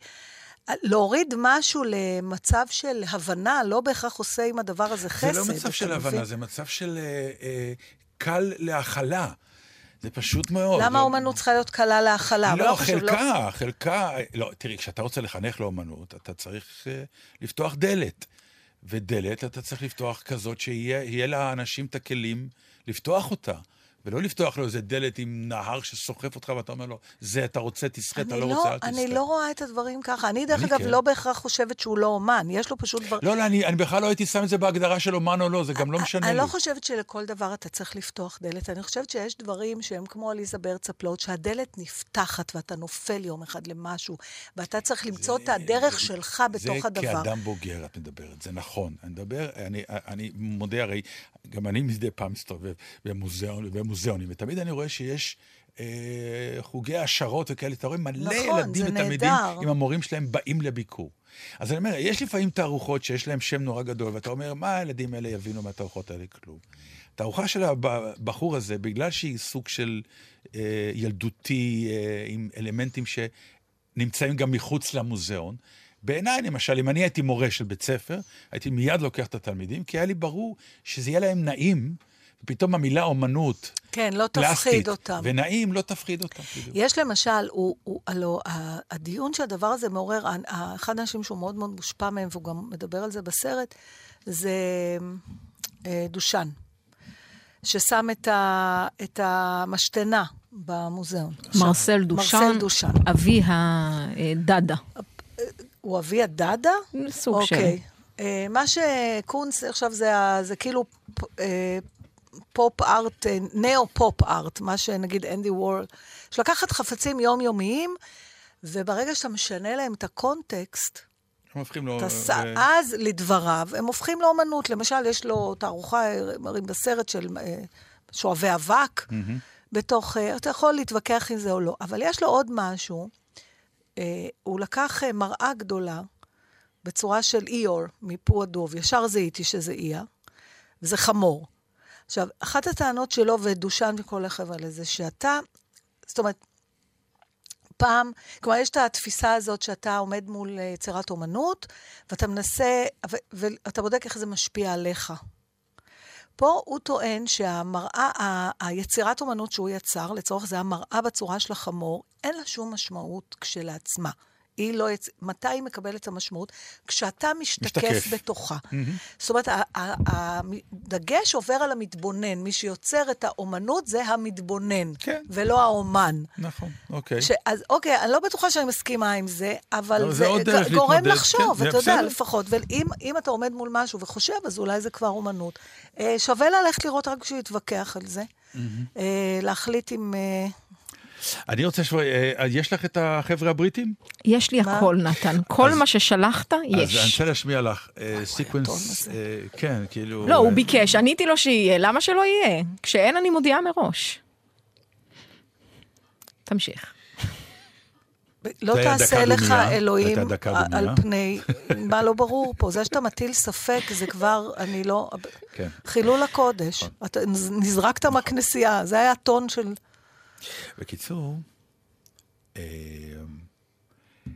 להוריד משהו למצב של הבנה לא בהכרח עושה עם הדבר הזה חסד. זה לא מצב של מבין? הבנה, זה מצב של אה, אה, קל להכלה. זה פשוט מאוד. למה לא- האומנות צריכה להיות קלה להכלה? לא, חשוב, חלקה, חלקה, לא, תראי, כשאתה רוצה לחנך לאומנות, אתה צריך uh, לפתוח דלת. ודלת אתה צריך לפתוח כזאת שיהיה יהיה לאנשים את הכלים לפתוח אותה. ולא לפתוח לו איזה דלת עם נהר שסוחף אותך ואתה אומר לו, זה אתה רוצה, תסחה, אתה לא אני רוצה, אל אני תסחה. לא רואה את הדברים ככה. אני, דרך אני אגב, כן. לא בהכרח חושבת שהוא לא אומן. יש לו פשוט דבר... לא, לא, אני, אני בכלל לא הייתי שם את זה בהגדרה של אומן או לא, זה גם לא משנה אני לי. לא חושבת שלכל דבר אתה צריך לפתוח דלת. אני חושבת שיש דברים שהם כמו עליזה ברצפלוט, שהדלת נפתחת ואתה נופל יום אחד למשהו, ואתה צריך למצוא את הדרך שלך בתוך זה הדבר. כאדם בוגר את מדברת, זה נכון. אני מדבר, אני, אני מודה, הרי, גם אני מדי פעם מסתובב במוזיאון, במוזיאונים, ותמיד אני רואה שיש אה, חוגי העשרות וכאלה, אתה רואה מלא נכון, ילדים ותלמידים. עם המורים שלהם באים לביקור. אז אני אומר, יש לפעמים תערוכות שיש להם שם נורא גדול, ואתה אומר, מה הילדים האלה יבינו מהתערוכות האלה? כלום. התערוכה של הבחור הזה, בגלל שהיא סוג של אה, ילדותי, אה, עם אלמנטים שנמצאים גם מחוץ למוזיאון, בעיניי, למשל, אם אני הייתי מורה של בית ספר, הייתי מיד לוקח את התלמידים, כי היה לי ברור שזה יהיה להם נעים, ופתאום המילה אומנות, כן, לא פלסטית, תפחיד אותם. ונעים, לא תפחיד אותם. בדיוק. יש למשל, הוא, הוא, הלוא, ה- הדיון שהדבר הזה מעורר, אחד האנשים שהוא מאוד מאוד מושפע מהם, והוא גם מדבר על זה בסרט, זה אה, דושאן, ששם את, אה, את המשתנה במוזיאון. מרסל דושן, מרסל דושן. אבי הדאדא. הוא אבי הדאדא? סוג של. אוקיי. אה, מה שקונס עכשיו זה, זה כאילו אה, פופ ארט, אה, נאו-פופ ארט, מה שנגיד אנדי וורהול, שלקחת חפצים יומיומיים, וברגע שאתה משנה להם את הקונטקסט, הם הופכים לו... אתה ס- אה, אז לדבריו, הם הופכים לאומנות. למשל, יש לו תערוכה, מראים בסרט של אה, שואבי אבק, בתוך, אה, אתה יכול להתווכח עם זה או לא, אבל יש לו עוד משהו, אה, הוא לקח אה, מראה גדולה, בצורה של איור, מפו הדוב, ישר זיהיתי שזה איה, וזה חמור. עכשיו, אחת הטענות שלו, ודושן וכל החבר'ה האלה, זה שאתה, זאת אומרת, פעם, כלומר, יש את התפיסה הזאת שאתה עומד מול אה, יצירת אומנות, ואתה מנסה, ו- ואתה בודק איך זה משפיע עליך. פה הוא טוען שהמראה, ה- היצירת אומנות שהוא יצר, לצורך זה המראה בצורה של החמור, אין לה שום משמעות כשלעצמה. היא לא יצ... מתי היא מקבלת את המשמעות? כשאתה משתקף, משתקף. בתוכה. זאת אומרת, הדגש עובר על המתבונן. מי שיוצר את האומנות זה המתבונן, כן. ולא האומן. נכון, אוקיי. ש... אז אוקיי, אני לא בטוחה שאני מסכימה עם זה, אבל אבל זה, זה דרך ג- גורם להתמודד, לחשוב, כן, זה אתה יודע, בסדר. לפחות. ואם אם אתה עומד מול משהו וחושב, אז אולי זה כבר אומנות. אה, שווה ללכת לראות רק בשביל להתווכח על זה. אה, להחליט אם... אה, אני רוצה ש... אה, יש לך את החבר'ה הבריטים? יש לי מה? הכל, נתן. כל אז- מה ששלחת, אז אני יש. רוצה להשמיע לך אה, sequence, הזה. אה, כן, כאילו... לא, הוא אה, ביקש, עניתי לו שיהיה, למה שלא יהיה? כשאין, אני מודיעה מראש. תמשיך. לא תעשה לך. אלוהים על. פני... מה לא ברור פה? זה שאתה מטיל ספק, זה כבר, אני לא... כן. חילול הקודש. אתה נזרקת מהכנסייה, זה היה הטון של... בקיצור, אה,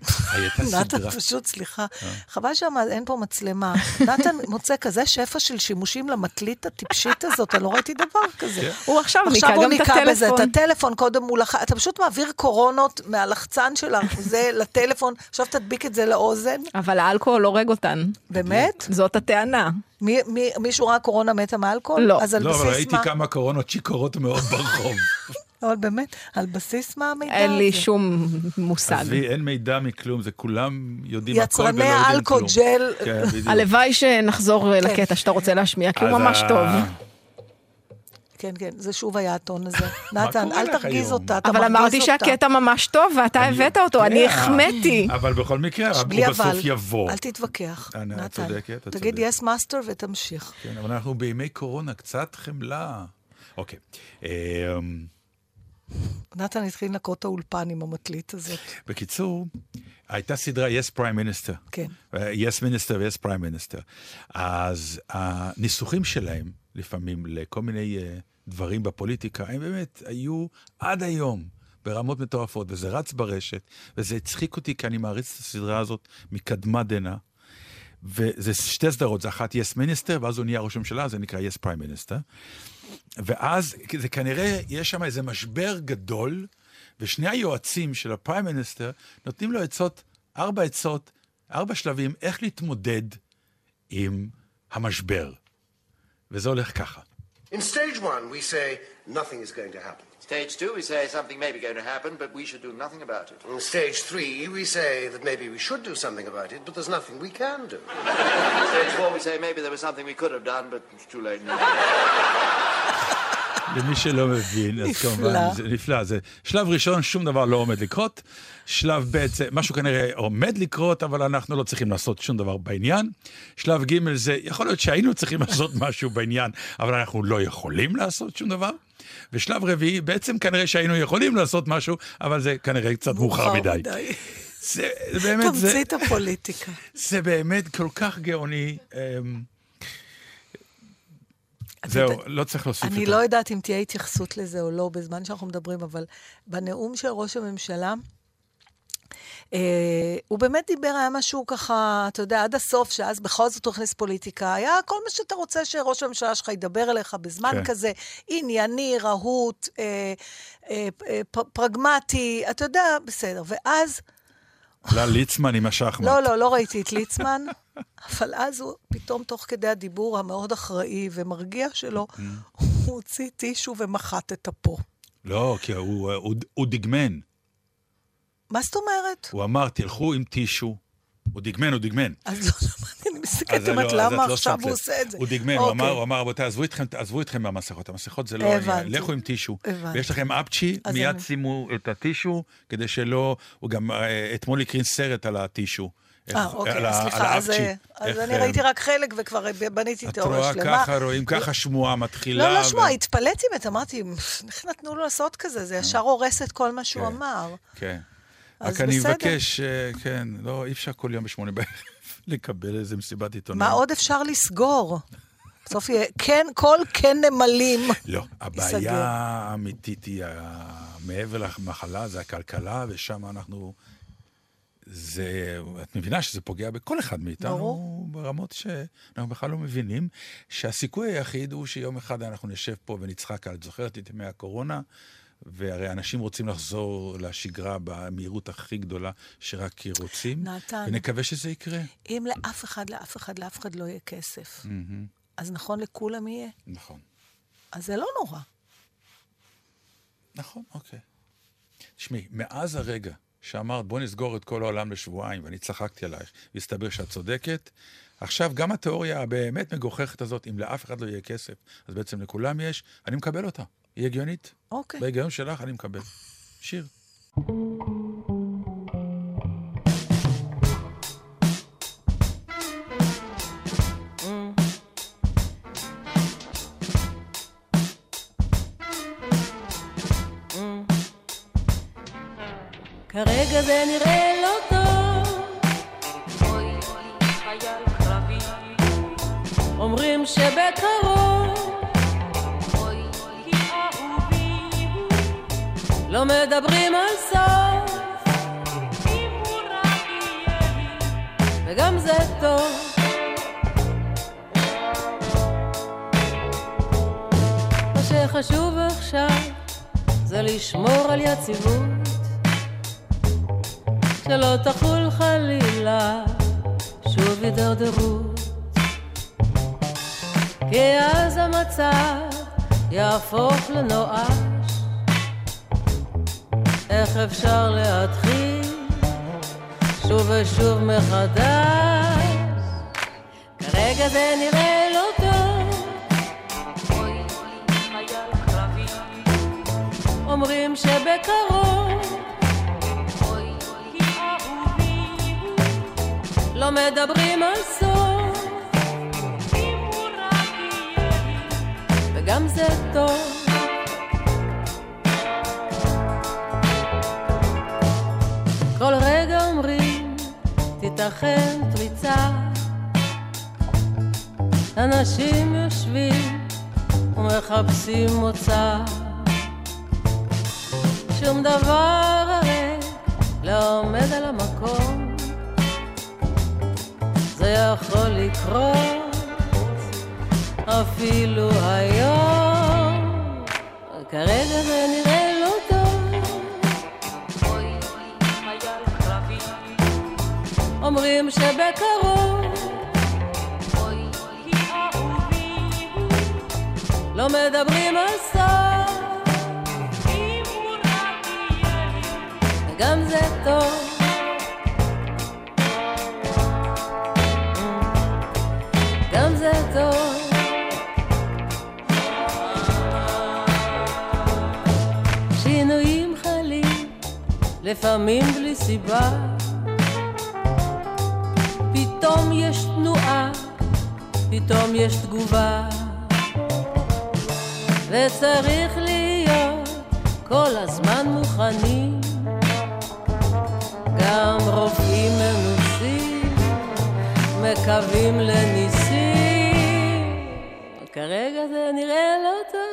נתן. פשוט, סליחה, אה. חבל שאין פה מצלמה. נתן מוצא כזה שפע של שימושים למטלית הטיפשית הזאת, אני לא ראיתי דבר כזה. כן. הוא עכשיו ניקה עכשיו הוא גם את ניקה בזה, את הטלפון. הטלפון קודם הוא לח... אתה פשוט מעביר קורונות מהלחצן של זה לטלפון, עכשיו תדביק את זה לאוזן. אבל האלכוהול הורג אותן. באמת? זאת הטענה. מי, מי, מישהו ראה קורונה מתה מאלכוהול? לא. אז על לא, אבל בסיס ראיתי מה? כמה קורונות שיכורות מאוד ברחוב. אבל באמת, על בסיס מה המידע אין לי הזה? שום מושג. עזבי, אין מידע מכלום, זה כולם יודעים הכל ולא יצרני יודעים כלום. האלכוג'ל, כן, בדיוק. הלוואי שנחזור כן. לקטע שאתה רוצה להשמיע, כי הוא ממש טוב. כן, כן, זה שוב היה הטון הזה. נתן, אל תרגיז אותה, אתה אבל מרגיז אמרתי אותה. שהקטע ממש טוב, ואתה הבאת אותו, אני החמאתי. אבל בכל מקרה, הוא בסוף אבל, יבוא. אל תתווכח, אני- את נתן. צודקת, את תגיד. yes master ותמשיך. כן, אבל אנחנו בימי קורונה, קצת חמלה. אוקיי. נתן התחיל לנקות את האולפן עם המטלית הזאת. בקיצור, הייתה סדרה Yes Prime Minister. כן. אה, yes Minister ו-Yes Prime Minister. אז הניסוחים שלהם, לפעמים, לכל מיני uh, דברים בפוליטיקה, הם באמת היו עד היום ברמות מטורפות, וזה רץ ברשת, וזה הצחיק אותי, כי אני מעריץ את הסדרה הזאת מקדמת דנא. וזה שתי סדרות, זה אחת Yes Minister, ואז הוא נהיה ראש ממשלה, זה נקרא Yes Prime Minister. ואז זה כנראה, יש שם איזה משבר גדול, ושני היועצים של הפריים מיניסטר נותנים לו עצות, ארבע עצות, ארבע שלבים, איך להתמודד עם המשבר. וזה הולך ככה. In stage one, we say nothing is going to happen. Stage two, we say something may be going to happen, but we should do nothing about it. In stage three, we say that maybe we should do something about it, but there's nothing we can do. Stage four, we say maybe there was something we could have done, but it's too late now. למי שלא מבין, אז נפלא. כמובן, זה נפלא. זה שלב ראשון, שום דבר לא עומד לקרות. שלב ב', זה משהו כנראה עומד לקרות, אבל אנחנו לא צריכים לעשות שום דבר בעניין. שלב ג' זה, יכול להיות שהיינו צריכים לעשות משהו בעניין, אבל אנחנו לא יכולים לעשות שום דבר. ושלב רביעי, בעצם כנראה שהיינו יכולים לעשות משהו, אבל זה כנראה קצת מאוחר מדי. זה זה באמת, תמצית הפוליטיקה. זה באמת כל כך גאוני. זהו, לא צריך להוסיף אני יותר. לא יודעת אם תהיה התייחסות לזה או לא בזמן שאנחנו מדברים, אבל בנאום של ראש הממשלה, אה, הוא באמת דיבר, היה משהו ככה, אתה יודע, עד הסוף, שאז בכל זאת הוא הכניס פוליטיקה, היה כל מה שאתה רוצה שראש הממשלה שלך ידבר אליך בזמן כן. כזה, ענייני, רהוט, אה, אה, אה, פרגמטי, אתה יודע, בסדר. ואז, עלה ליצמן עם השחמט. לא, לא, לא ראיתי את ליצמן, אבל אז הוא, פתאום, תוך כדי הדיבור המאוד אחראי ומרגיע שלו. הוא הוציא טישו ומחט את אפו. לא, כי הוא, הוא, הוא דגמן. מה זאת אומרת? הוא אמר, תלכו עם טישו. הוא דגמן, הוא דגמן. אז לא שמעתי, אני מסתכלת, לא, אומרת, את למה לא עכשיו הוא. עושה את זה? הוא דגמן, הוא אמר, אוקיי. הוא אמר, רבותיי, עזבו אתכם, עזבו אתכם מהמסכות, המסכות זה לא העניין. לכו עם טישו. ויש לכם אפצ'י, מיד שימו את הטישו, כדי שלא, הוא גם אה, אתמול הקרין סרט על הטישו. אה, אוקיי, סליחה, אז. אה, אז אני אה, ראיתי רק חלק וכבר בניתי את תיאוריה רואה שלמה. ככה, רואים ככה שמועה מתחילה. לא, לא ו- שמוע, התפלאתי באמת, אמרתי, איך נתנו לו לעשות כזה? זה ישר הורס את כל מה שהוא כן. אמר. כן. רק אני בסדר. מבקש, אה, כן, לא, אי אפשר כל יום בשמונה בערב לקבל איזה מסיבת עיתונאים. מה עוד אפשר לסגור? בסוף יהיה, כן, כל כן נמלים. לא, הבעיה האמיתית היא, מעבר למחלה, זה הכלכלה, ושם אנחנו... זה, את מבינה שזה פוגע בכל אחד מאיתנו, ברור. ברמות שאנחנו בכלל לא מבינים, שהסיכוי היחיד הוא שיום אחד אנחנו נשב פה ונצחק על, את זוכרת את ימי הקורונה? והרי אנשים רוצים לחזור לשגרה במהירות הכי גדולה שרק רוצים, נתן. ונקווה שזה יקרה. אם לאף אחד, לאף אחד, לאף אחד לא יהיה כסף, מהמם, אז נכון לכולם יהיה. נכון. אז זה לא נורא. נכון, אוקיי. תשמעי, מאז הרגע שאמרת, בוא נסגור את כל העולם לשבועיים, ואני צחקתי עלייך, והסתבר שאת צודקת, עכשיו גם התיאוריה הבאמת מגוחכת הזאת, אם לאף אחד לא יהיה כסף, אז בעצם לכולם יש, אני מקבל אותה. היא הגיונית. אוקיי. בהיגיון שלך אני מקבל. שיר. אומרים, תיתכן פריצה. אנשים יושבים ומחפשים מוצא. שום דבר הרי לא עומד על המקום. זה יכול לקרות אפילו היום. כרגע זה נראה אומרים שבקרוב. אוי, אהובי. לא מדברים על סוף. וגם זה טוב. גם זה טוב. שינויים חלים, לפעמים בלי סיבה. פתאום יש תנועה, פתאום יש תגובה. וצריך להיות כל הזמן מוכנים. גם רופאים מנוסים מקווים לניסים. כרגע זה נראה לא טוב.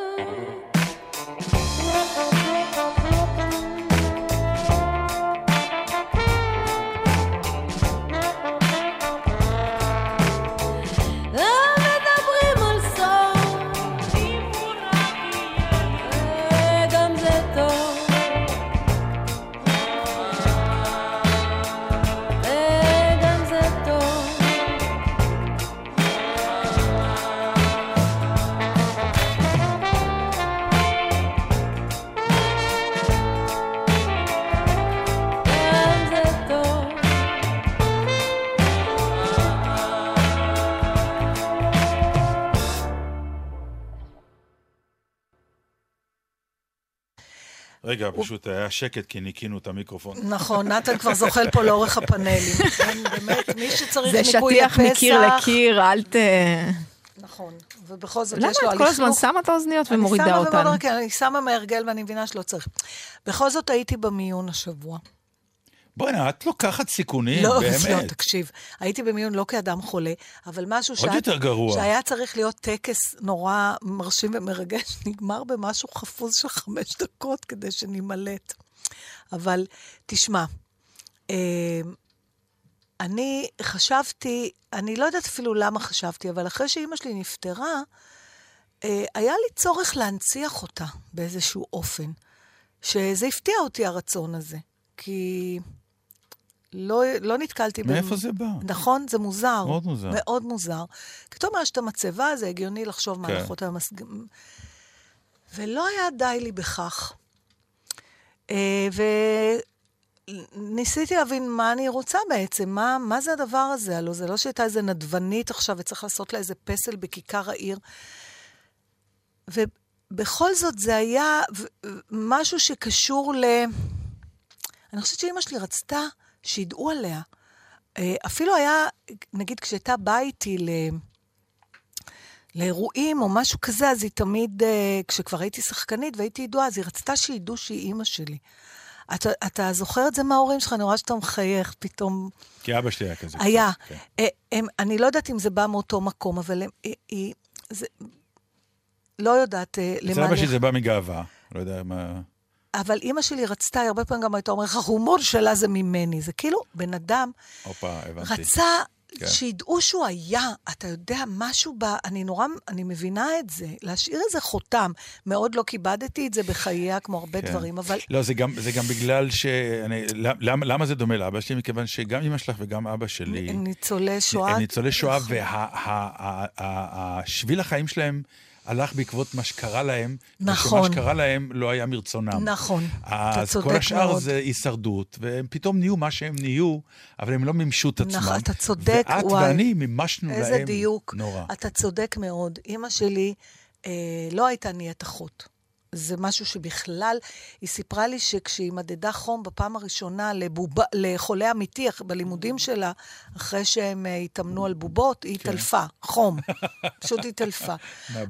רגע, פשוט היה שקט כי ניקינו את המיקרופון. נכון, נתן כבר זוחל פה לאורך הפאנלים. כן, באמת, מי שצריך זה ניקוי שטיח לפסח... מקיר לקיר, אל ת... נכון, ובכל זאת למה יש לו את כל הזמן. שמה את האוזניות אני ומורידה אותן? כן, אני שמה מהרגל ואני מבינה שלא צריך. בכל זאת הייתי במיון השבוע. בוא'נה, את לוקחת סיכונים, לא, באמת. לא, תקשיב, הייתי במיון לא כאדם חולה, אבל משהו עוד יותר גרוע. שהיה צריך להיות טקס נורא מרשים ומרגש, נגמר במשהו חפוז של חמש דקות כדי שנימלט. אבל תשמע, אה, אני חשבתי, אני לא יודעת אפילו למה חשבתי, אבל אחרי שאימא שלי נפטרה, אה, היה לי צורך להנציח אותה באיזשהו אופן. שזה הפתיע אותי, הרצון הזה. כי לא, לא נתקלתי... מאיפה זה בא? נכון, זה מוזר. מאוד מוזר. מאוד מוזר. פתאום יש את המצבה, זה הגיוני לחשוב מה כן. הלכות המסג... ולא היה די לי בכך. אה, וניסיתי להבין מה אני רוצה בעצם, מה, מה זה הדבר הזה? הלוא זה לא שהייתה איזה נדבנית עכשיו וצריך לעשות לה איזה פסל בכיכר העיר. ובכל זאת זה היה משהו שקשור ל... אני חושבת שאימא שלי רצתה שידעו עליה. אה, אפילו היה, נגיד כשהייתה באה איתי ל... לאירועים או משהו כזה, אז היא תמיד, אה, כשכבר הייתי שחקנית והייתי ידועה, אז היא רצתה שידעו שהיא אימא שלי. אתה, אתה זוכר את זה מההורים שלך? אני רואה שאתה מחייך פתאום. כי אבא שלי היה כזה. היה. כן. אה, הם, אני לא יודעת אם זה בא מאותו מקום, אבל הם, היא, היא, זה, לא יודעת אה, אצל למה אבא. שלי זה בא מגאווה. לא יודע מה... אבל אימא שלי רצתה, היא הרבה פעמים גם הייתה אומרת ההומור שלה זה ממני. זה כאילו, בן אדם הבנתי. רצה כן. שידעו שהוא היה, אתה יודע, משהו ב... אני נורא, אני מבינה את זה, להשאיר איזה חותם. מאוד לא כיבדתי את זה בחייה, כמו הרבה כן. דברים, אבל... לא, זה גם, זה גם בגלל ש... אני, למה, למה זה דומה לאבא שלי? מכיוון שגם אמא שלך וגם אבא שלי... ניצולי שואה. ניצולי שואה, נכון. והשביל החיים שלהם הלך בעקבות מה שקרה להם. נכון. ושמה שקרה להם לא היה מרצונם. נכון, אתה אז צודק כל השאר מאוד. זה הישרדות, והם פתאום נהיו מה שהם נהיו, אבל הם לא מימשו את עצמם. נכון, אתה צודק, ואת וואי. ואני מימשנו איזה להם דיוק. נורא. אתה צודק מאוד. אימא שלי אה, לא הייתה נהיית אחות. זה משהו שבכלל, היא סיפרה לי שכשהיא מדדה חום בפעם הראשונה לבובה, לחולה אמיתי בלימודים שלה, אחרי שהם אה, התאמנו על בובות, היא התעלפה, חום. פשוט התעלפה.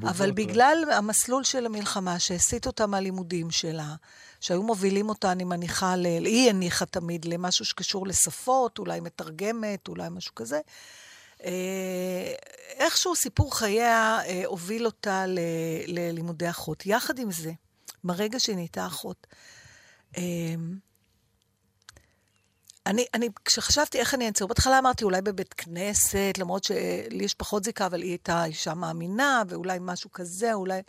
אבל בגלל המסלול של המלחמה שהסיט אותה מהלימודים שלה, שהיו מובילים אותה, אני מניחה, ל... היא הניחה תמיד למשהו שקשור לשפות, אולי מתרגמת, אולי משהו כזה. אה, איכשהו סיפור חייה אה, הוביל אותה ל... ללימודי אחות. יחד עם זה, ברגע שהיא נהייתה אחות, אה, אני, אני, כשחשבתי איך אני אנצור, בהתחלה אמרתי אולי בבית כנסת, למרות שלי יש פחות זיקה, אבל היא הייתה אישה מאמינה, ואולי משהו כזה, אולי...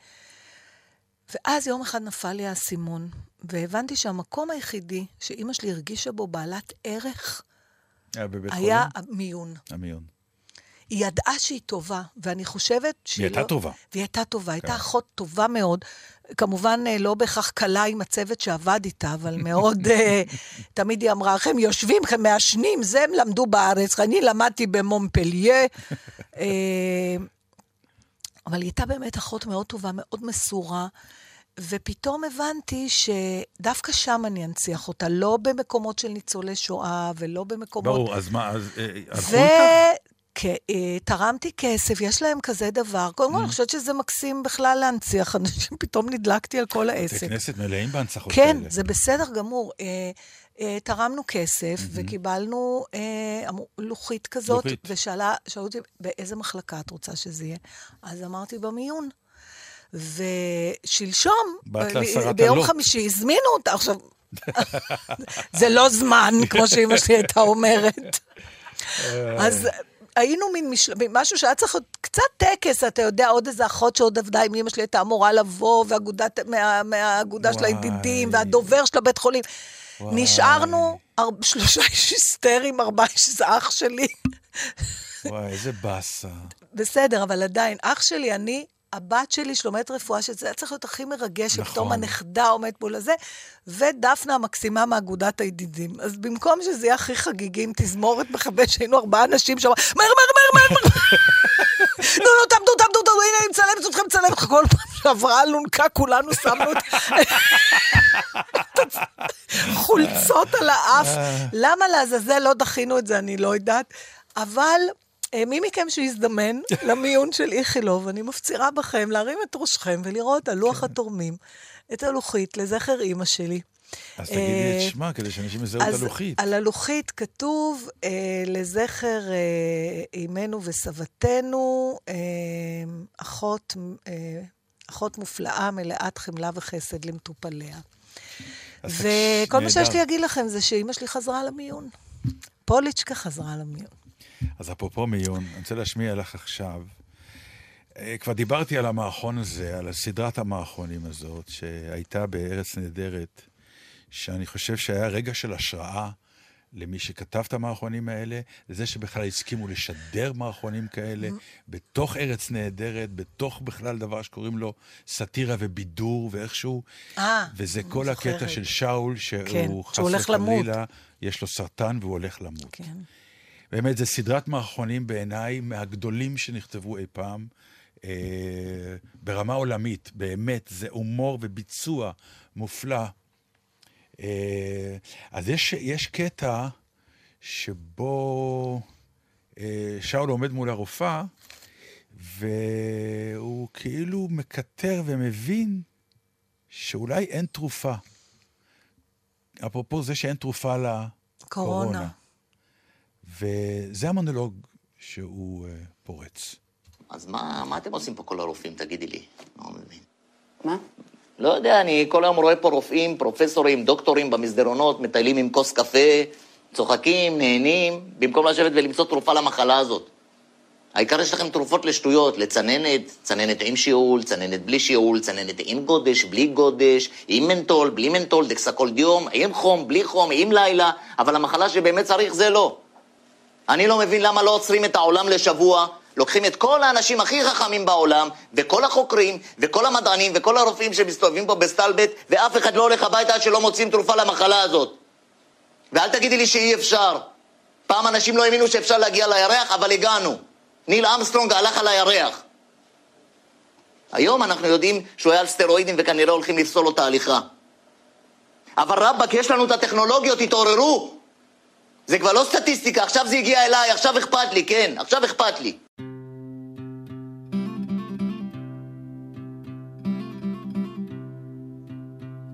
ואז יום אחד נפל לי האסימון, והבנתי שהמקום היחידי שאימא שלי הרגישה בו בעלת ערך, היה בבית היה חולים? המיון. המיון. היא ידעה שהיא טובה, ואני חושבת שהיא הייתה לא... טובה. והיא הייתה טובה, הייתה כן. אחות טובה מאוד. כמובן, אה, לא בהכרח קלה עם הצוות שעבד איתה, אבל מאוד... אה, תמיד היא אמרה, הם יושבים, הם מעשנים, זה הם למדו בארץ, אני למדתי במונפליה. אה, אבל היא הייתה באמת אחות מאוד טובה, מאוד מסורה, ופתאום הבנתי שדווקא שם אני אנציח אותה, לא במקומות של ניצולי שואה ולא במקומות... ברור, אז מה, אז אה, הלכו איתך? ותרמתי כסף, יש להם כזה דבר. קודם כל, Mm. אני חושבת שזה מקסים בכלל להנציח אנשים, פתאום נדלקתי על כל בתי העסק. כנסת מלאים בהנצחות כן, כאלה. זה בסדר גמור. אה, אה, תרמנו כסף מהמם. וקיבלנו אה, לוחית כזאת, לוחית. ושאלה, שאלו אותי, באיזה מחלקה את רוצה שזה יהיה? אז אמרתי, במיון. ושלשום, ביום. חמישי, הזמינו אותה. עכשיו, זה לא זמן, כמו שאימא שלי הייתה אומרת. אז היינו מין משל... משהו שהיה צריך להיות קצת טקס, אתה יודע, עוד איזה אחות שעוד עבדה עם אמא שלי, הייתה אמורה לבוא, והאגודת, מה, מהאגודה של וואי. הידידים, והדובר של הבית חולים. נשארנו אר... שלושה איש היסטריים, ארבעה איש זה אח שלי. וואי, איזה באסה. בסדר, אבל עדיין, אח שלי, אני, הבת שלי שלומדת רפואה, שזה היה צריך להיות הכי מרגש, נכון. שפתאום הנכדה עומדת מול הזה, ודפנה המקסימה מאגודת הידידים. אז במקום שזה יהיה הכי חגיגי עם תזמורת מכבש, היינו ארבעה אנשים שם, מהר, מהר, מהר, מהר, מהר. נו, נו, תעמדו, תעמדו, תעמדו, הנה, אני מצלמת אתכם, מצלמת. כל פעם שעברה אלונקה, כולנו שמנו את חולצות על האף. למה לעזאזל לא דחינו את זה, אני לא יודעת. אבל אה, מי מכם שיזדמן למיון של איכילוב, אני מפצירה בכם להרים את ראשכם ולראות על לוח התורמים את הלוחית לזכר אימא שלי. אז תגידי אה, את שמה, כדי שאנשים יזהו את הלוחית. על הלוחית כתוב אה, לזכר אה, אימנו וסבתנו, אה, אחות, אה, אחות מופלאה, מלאת חמלה וחסד למטופליה. וכל מה שיש. לי להגיד לכם זה שאימא שלי חזרה למיון. פוליצ'קה חזרה למיון. אז אפרופו מיון, אני רוצה להשמיע לך עכשיו. אה, כבר דיברתי על המערכון הזה, על סדרת המערכונים הזאת, שהייתה בארץ נהדרת, שאני חושב שהיה רגע של השראה למי שכתב את המערכונים האלה, לזה שבכלל הסכימו לשדר מערכונים כאלה בתוך ארץ נהדרת, בתוך בכלל דבר שקוראים לו סאטירה ובידור ואיכשהו. אה, וזה כל זוכרת. הקטע של שאול, שהוא כן, חס שהוא הולך למות. וחלילה, יש לו סרטן והוא הולך למות. כן. באמת, זו סדרת מערכונים בעיניי מהגדולים שנכתבו אי פעם, אה, ברמה עולמית, באמת, זה הומור וביצוע מופלא. אה, אז יש, יש קטע שבו אה, שאול עומד מול הרופאה, והוא כאילו מקטר ומבין שאולי אין תרופה. אפרופו זה שאין תרופה לקורונה. קורונה. וזה המונולוג שהוא uh, פורץ. אז מה, מה אתם עושים פה כל הרופאים, תגידי לי? לא מבין. מה? לא יודע, אני כל היום רואה פה רופאים, פרופסורים, דוקטורים במסדרונות, מטיילים עם כוס קפה, צוחקים, נהנים, במקום לשבת ולמצוא תרופה למחלה הזאת. העיקר יש לכם תרופות לשטויות, לצננת, צננת עם שיעול, צננת בלי שיעול, צננת עם גודש, בלי גודש, עם מנטול, בלי מנטול, דקסקולדיום, עם חום, בלי חום, עם לילה, אבל המחלה שבאמת צריך זה לא. אני לא מבין למה לא עוצרים את העולם לשבוע, לוקחים את כל האנשים הכי חכמים בעולם, וכל החוקרים, וכל המדענים, וכל הרופאים שמסתובבים פה בסטלבט, ואף אחד לא הולך הביתה עד שלא מוצאים תרופה למחלה הזאת. ואל תגידי לי שאי אפשר. פעם אנשים לא האמינו שאפשר להגיע לירח, אבל הגענו. ניל אמסטרונג הלך על הירח. היום אנחנו יודעים שהוא היה על סטרואידים וכנראה הולכים לפסול לו את ההליכה. אבל רבאק, יש לנו את הטכנולוגיות, תתעוררו! זה כבר לא סטטיסטיקה, עכשיו זה הגיע אליי, עכשיו אכפת לי, כן, עכשיו אכפת לי.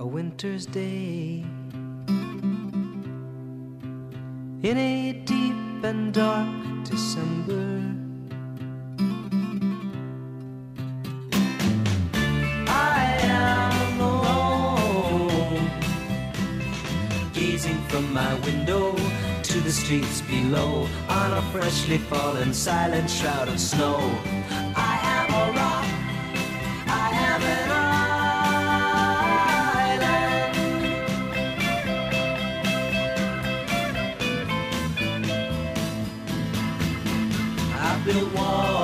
a winter's day in a deep and dark December. I am alone, gazing from my window to the streets below on a freshly fallen silent shroud of snow. I am a rock, I am an island. I built a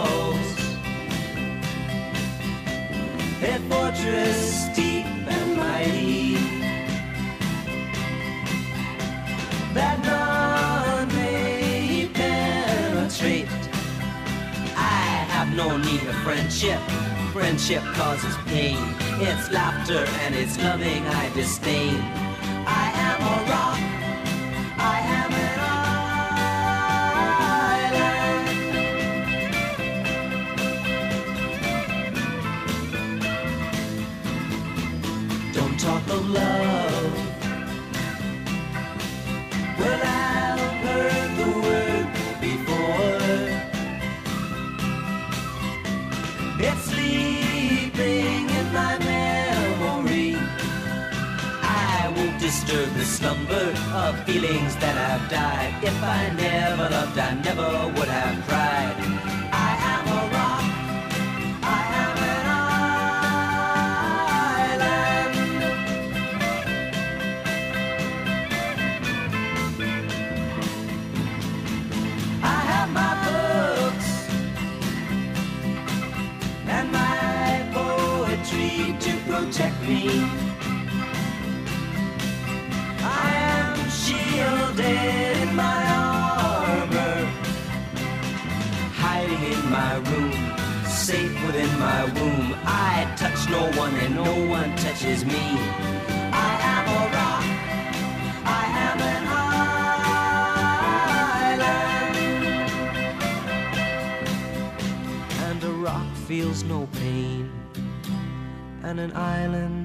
no need of friendship. Friendship causes pain. It's laughter and it's loving I disdain. I am a rock. Disturb the slumber of feelings that have died. If I never loved, I never would have cried. Shielded in my armor, hiding in my room, safe within my womb. I touch no one and no one touches me. I am a rock. I am an island. And a rock feels no pain, and an island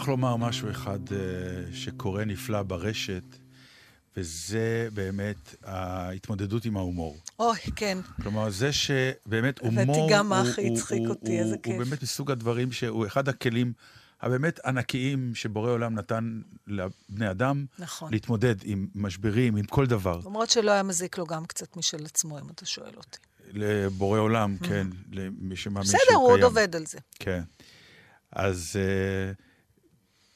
מוכרח לומר משהו אחד אה, שקורה נפלא ברשת, וזה באמת ההתמודדות עם ההומור. אוי, כן. כלומר, זה שבאמת הבאתי הומור... גם הוא- הכי הוא- הצחיק הוא- אותי, הוא- איזה הוא כיף. באמת מסוג הדברים שהוא אחד הכלים הבאמת ענקיים שבורא עולם נתן לבני אדם נכון. להתמודד עם משברים, עם כל דבר. למרות שלא היה מזיק לו גם קצת משל עצמו, אם אתה שואל אותי. לבורא עולם, כן, למי שמאמין שהוא קיים. בסדר, הוא עוד עובד על זה. כן. אז uh,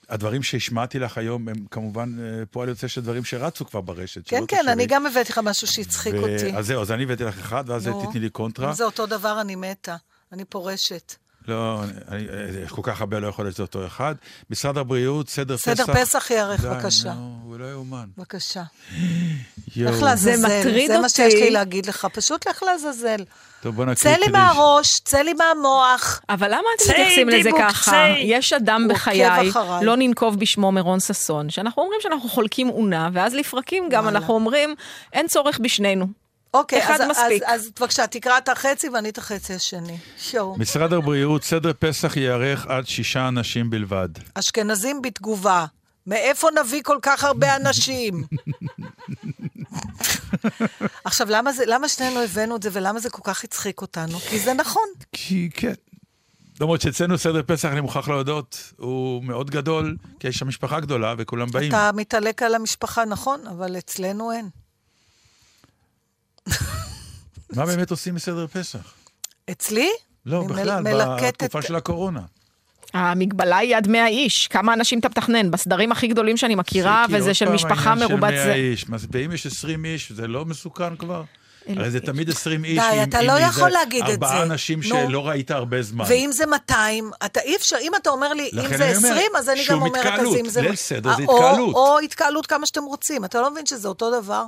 הדברים שהשמעתי לך היום הם כמובן uh, פועל יוצא של דברים שרצו כבר ברשת. כן, כן. אני גם הבאתי לך משהו שהצחיק אותי. אז זהו, אז אני הבאתי לך אחד, ואז. תתני לי קונטרה. אם זה אותו דבר, אני מתה. אני פורשת. לא, אני, אני, כל כך הרבה לא יכול להיות אותו אחד. משרד הבריאות, סדר פסח. סדר פסח די, בבקשה. נו, הוא לא יאומן. בבקשה. יואו. לך לעזאזל. זה מטריד זה מה אותי. שיש לי להגיד לך. פשוט לך לעזאזל. טוב, בוא נקריא צא לי מהראש, צא לי מהמוח. אבל למה אתם מתייחסים לזה ככה? צא. יש אדם בחיי. לא ננקוב בשמו מרון ששון, שאנחנו אומרים שאנחנו חולקים אונה, ואז לפרקים גם. אנחנו אומרים, אין צורך בשנינו. אוקיי, אחד אז, מספיק. אז, אז בבקשה, תקרא את החצי ואני את החצי השני. שואו. משרד הבריאות, סדר פסח ייערך עד שישה אנשים בלבד. אשכנזים בתגובה. מאיפה נביא כל כך הרבה אנשים? עכשיו, למה, זה, למה שנינו הבאנו את זה ולמה זה כל כך הצחיק אותנו? כי זה נכון. כי כן. למרות שאצלנו סדר פסח, אני מוכרח להודות, הוא מאוד גדול, כי יש שם משפחה גדולה וכולם באים. אתה מתעלק על המשפחה, נכון, אבל אצלנו אין. מה באמת עושים בסדר פסח? אצלי? לא, בכלל, בתקופה של הקורונה. המגבלה היא עד 100 איש. כמה אנשים אתה מתכנן? בסדרים הכי גדולים שאני מכירה, שיקי, וזה עוד של פעם משפחה העניין של מרובת 100 זה. איש. ואם יש 20 איש, זה לא מסוכן כבר? הרי זה תמיד 20 איש. די, אתה לא יכול להגיד את זה. ארבעה אנשים. שלא ראית הרבה זמן. ואם זה 200, אתה אי אפשר, אם אתה אומר לי, אם זה אני אומר, 20, אז אני שום גם אומרת, אז התקהלות. אם זה... ליל סדר זה או- התקהלות. או התקהלות כמה שאתם רוצים, אתה לא מבין שזה אותו דבר?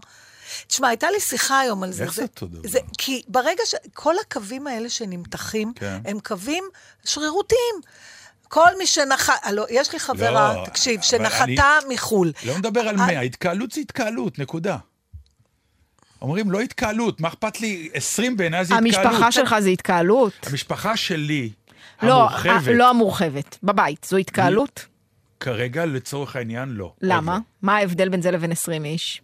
תשמע, הייתה לי שיחה היום על זה. איך זה אותו דבר? זה, כי ברגע ש... כל הקווים האלה שנמתחים, כן. הם קווים שרירותיים. כל מי שנחת, הלו, יש לי חברה, לא, תקשיב, שנחתה אני- מחו"ל. לא מדבר על 100, התקהלות זה התקהלות, נקודה. אומרים, לא התקהלות, מה אכפת לי? 20 בעיניי זה התקהלות. המשפחה שלך זה התקהלות? המשפחה שלי, לא, המורחבת, לא המורחבת, בבית. זו התקהלות? כרגע לצורך העניין לא. למה? מה ההבדל בין זה לבין 20 איש?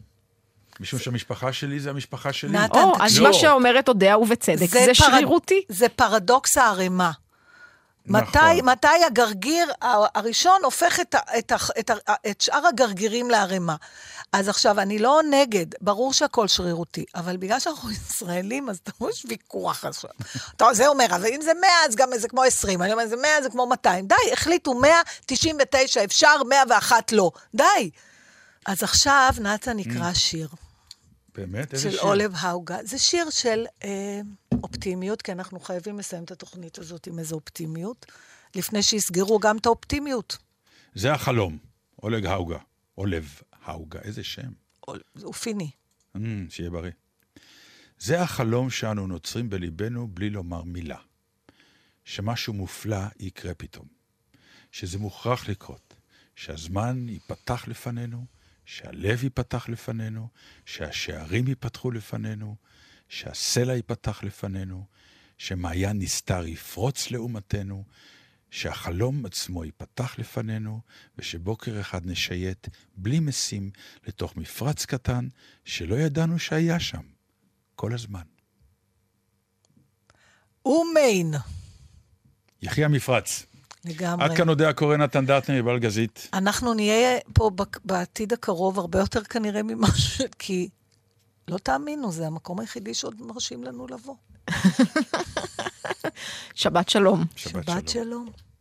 משום שהמשפחה שלי זה המשפחה שלי. נתן, או, אז לא. מה שאומרת אודיה ובצדק, זה פרד- שרירותי. זה פרדוקס הערימה. נכון. מתי, מתי הגרגיר הראשון הופך את, את, את, את שאר הגרגירים לערימה? אז עכשיו, אני לא נגד, ברור שהכל שרירותי, אבל בגלל שאנחנו ישראלים, אז אתה יש ויכוח עכשיו. אתה, זה אומר, אבל אם זה 100, אז גם זה כמו 20, אני אומר, זה 100, זה כמו 200. די, החליטו 199 אפשר, 101 לא. די. אז עכשיו נתן יקרא mm. שיר. באמת? איזה שיר? של אולב האוגה. זה שיר של אה, אופטימיות, כי אנחנו חייבים לסיים את התוכנית הזאת עם איזו אופטימיות, לפני שיסגרו גם את האופטימיות. זה החלום, עולג האוגה. אולב האוגה, איזה שם. עול... הוא פיני. Mm, שיהיה בריא. זה החלום שאנו נוצרים בליבנו בלי לומר מילה. שמשהו מופלא יקרה פתאום. שזה מוכרח לקרות. שהזמן ייפתח לפנינו. שהלב ייפתח לפנינו, שהשערים ייפתחו לפנינו, שהסלע ייפתח לפנינו, שמעיין נסתר יפרוץ לאומתנו, שהחלום עצמו ייפתח לפנינו, ושבוקר אחד נשייט, בלי משים, לתוך מפרץ קטן, שלא ידענו שהיה שם, כל הזמן. אומיין. יחי המפרץ. לגמרי. עד כאן יודע קורא נתן דטנר, יובל אנחנו נהיה פה בעתיד הקרוב הרבה יותר כנראה ממה ש... כי לא תאמינו, זה המקום היחידי שעוד מרשים לנו לבוא. שבת שלום. שבת, שבת שלום. שלום.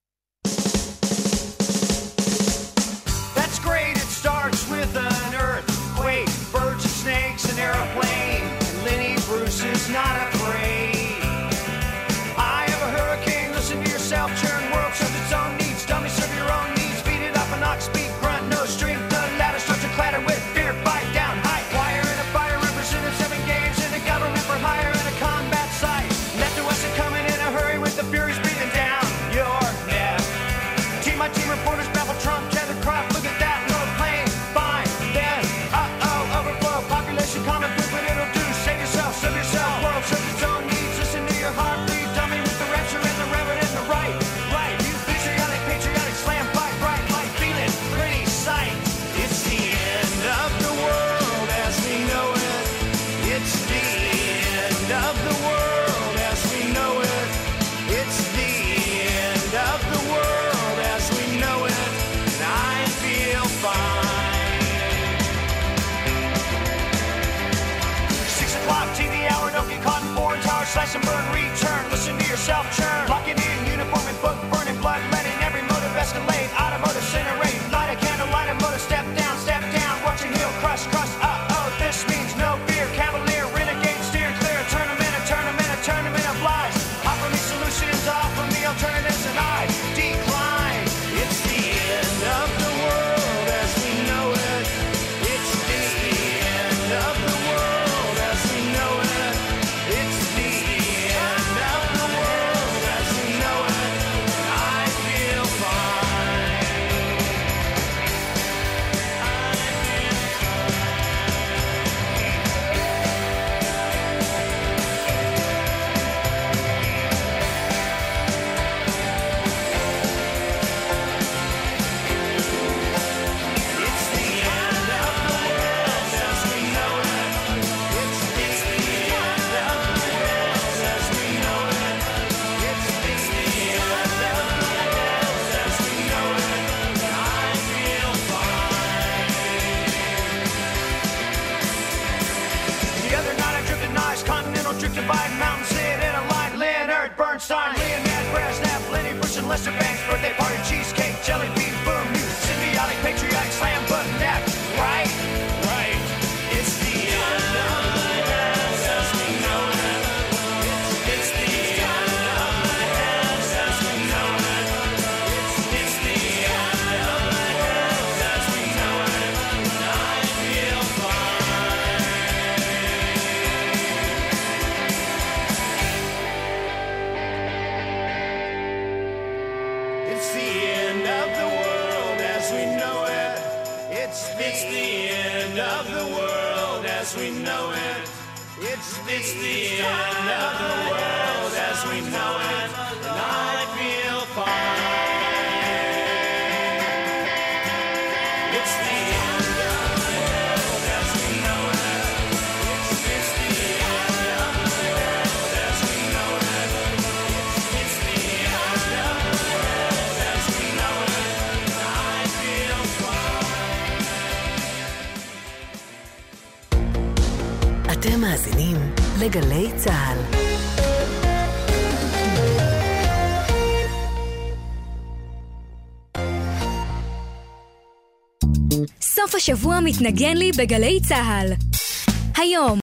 השבוע מתנגן לי בגלי צה"ל. היום,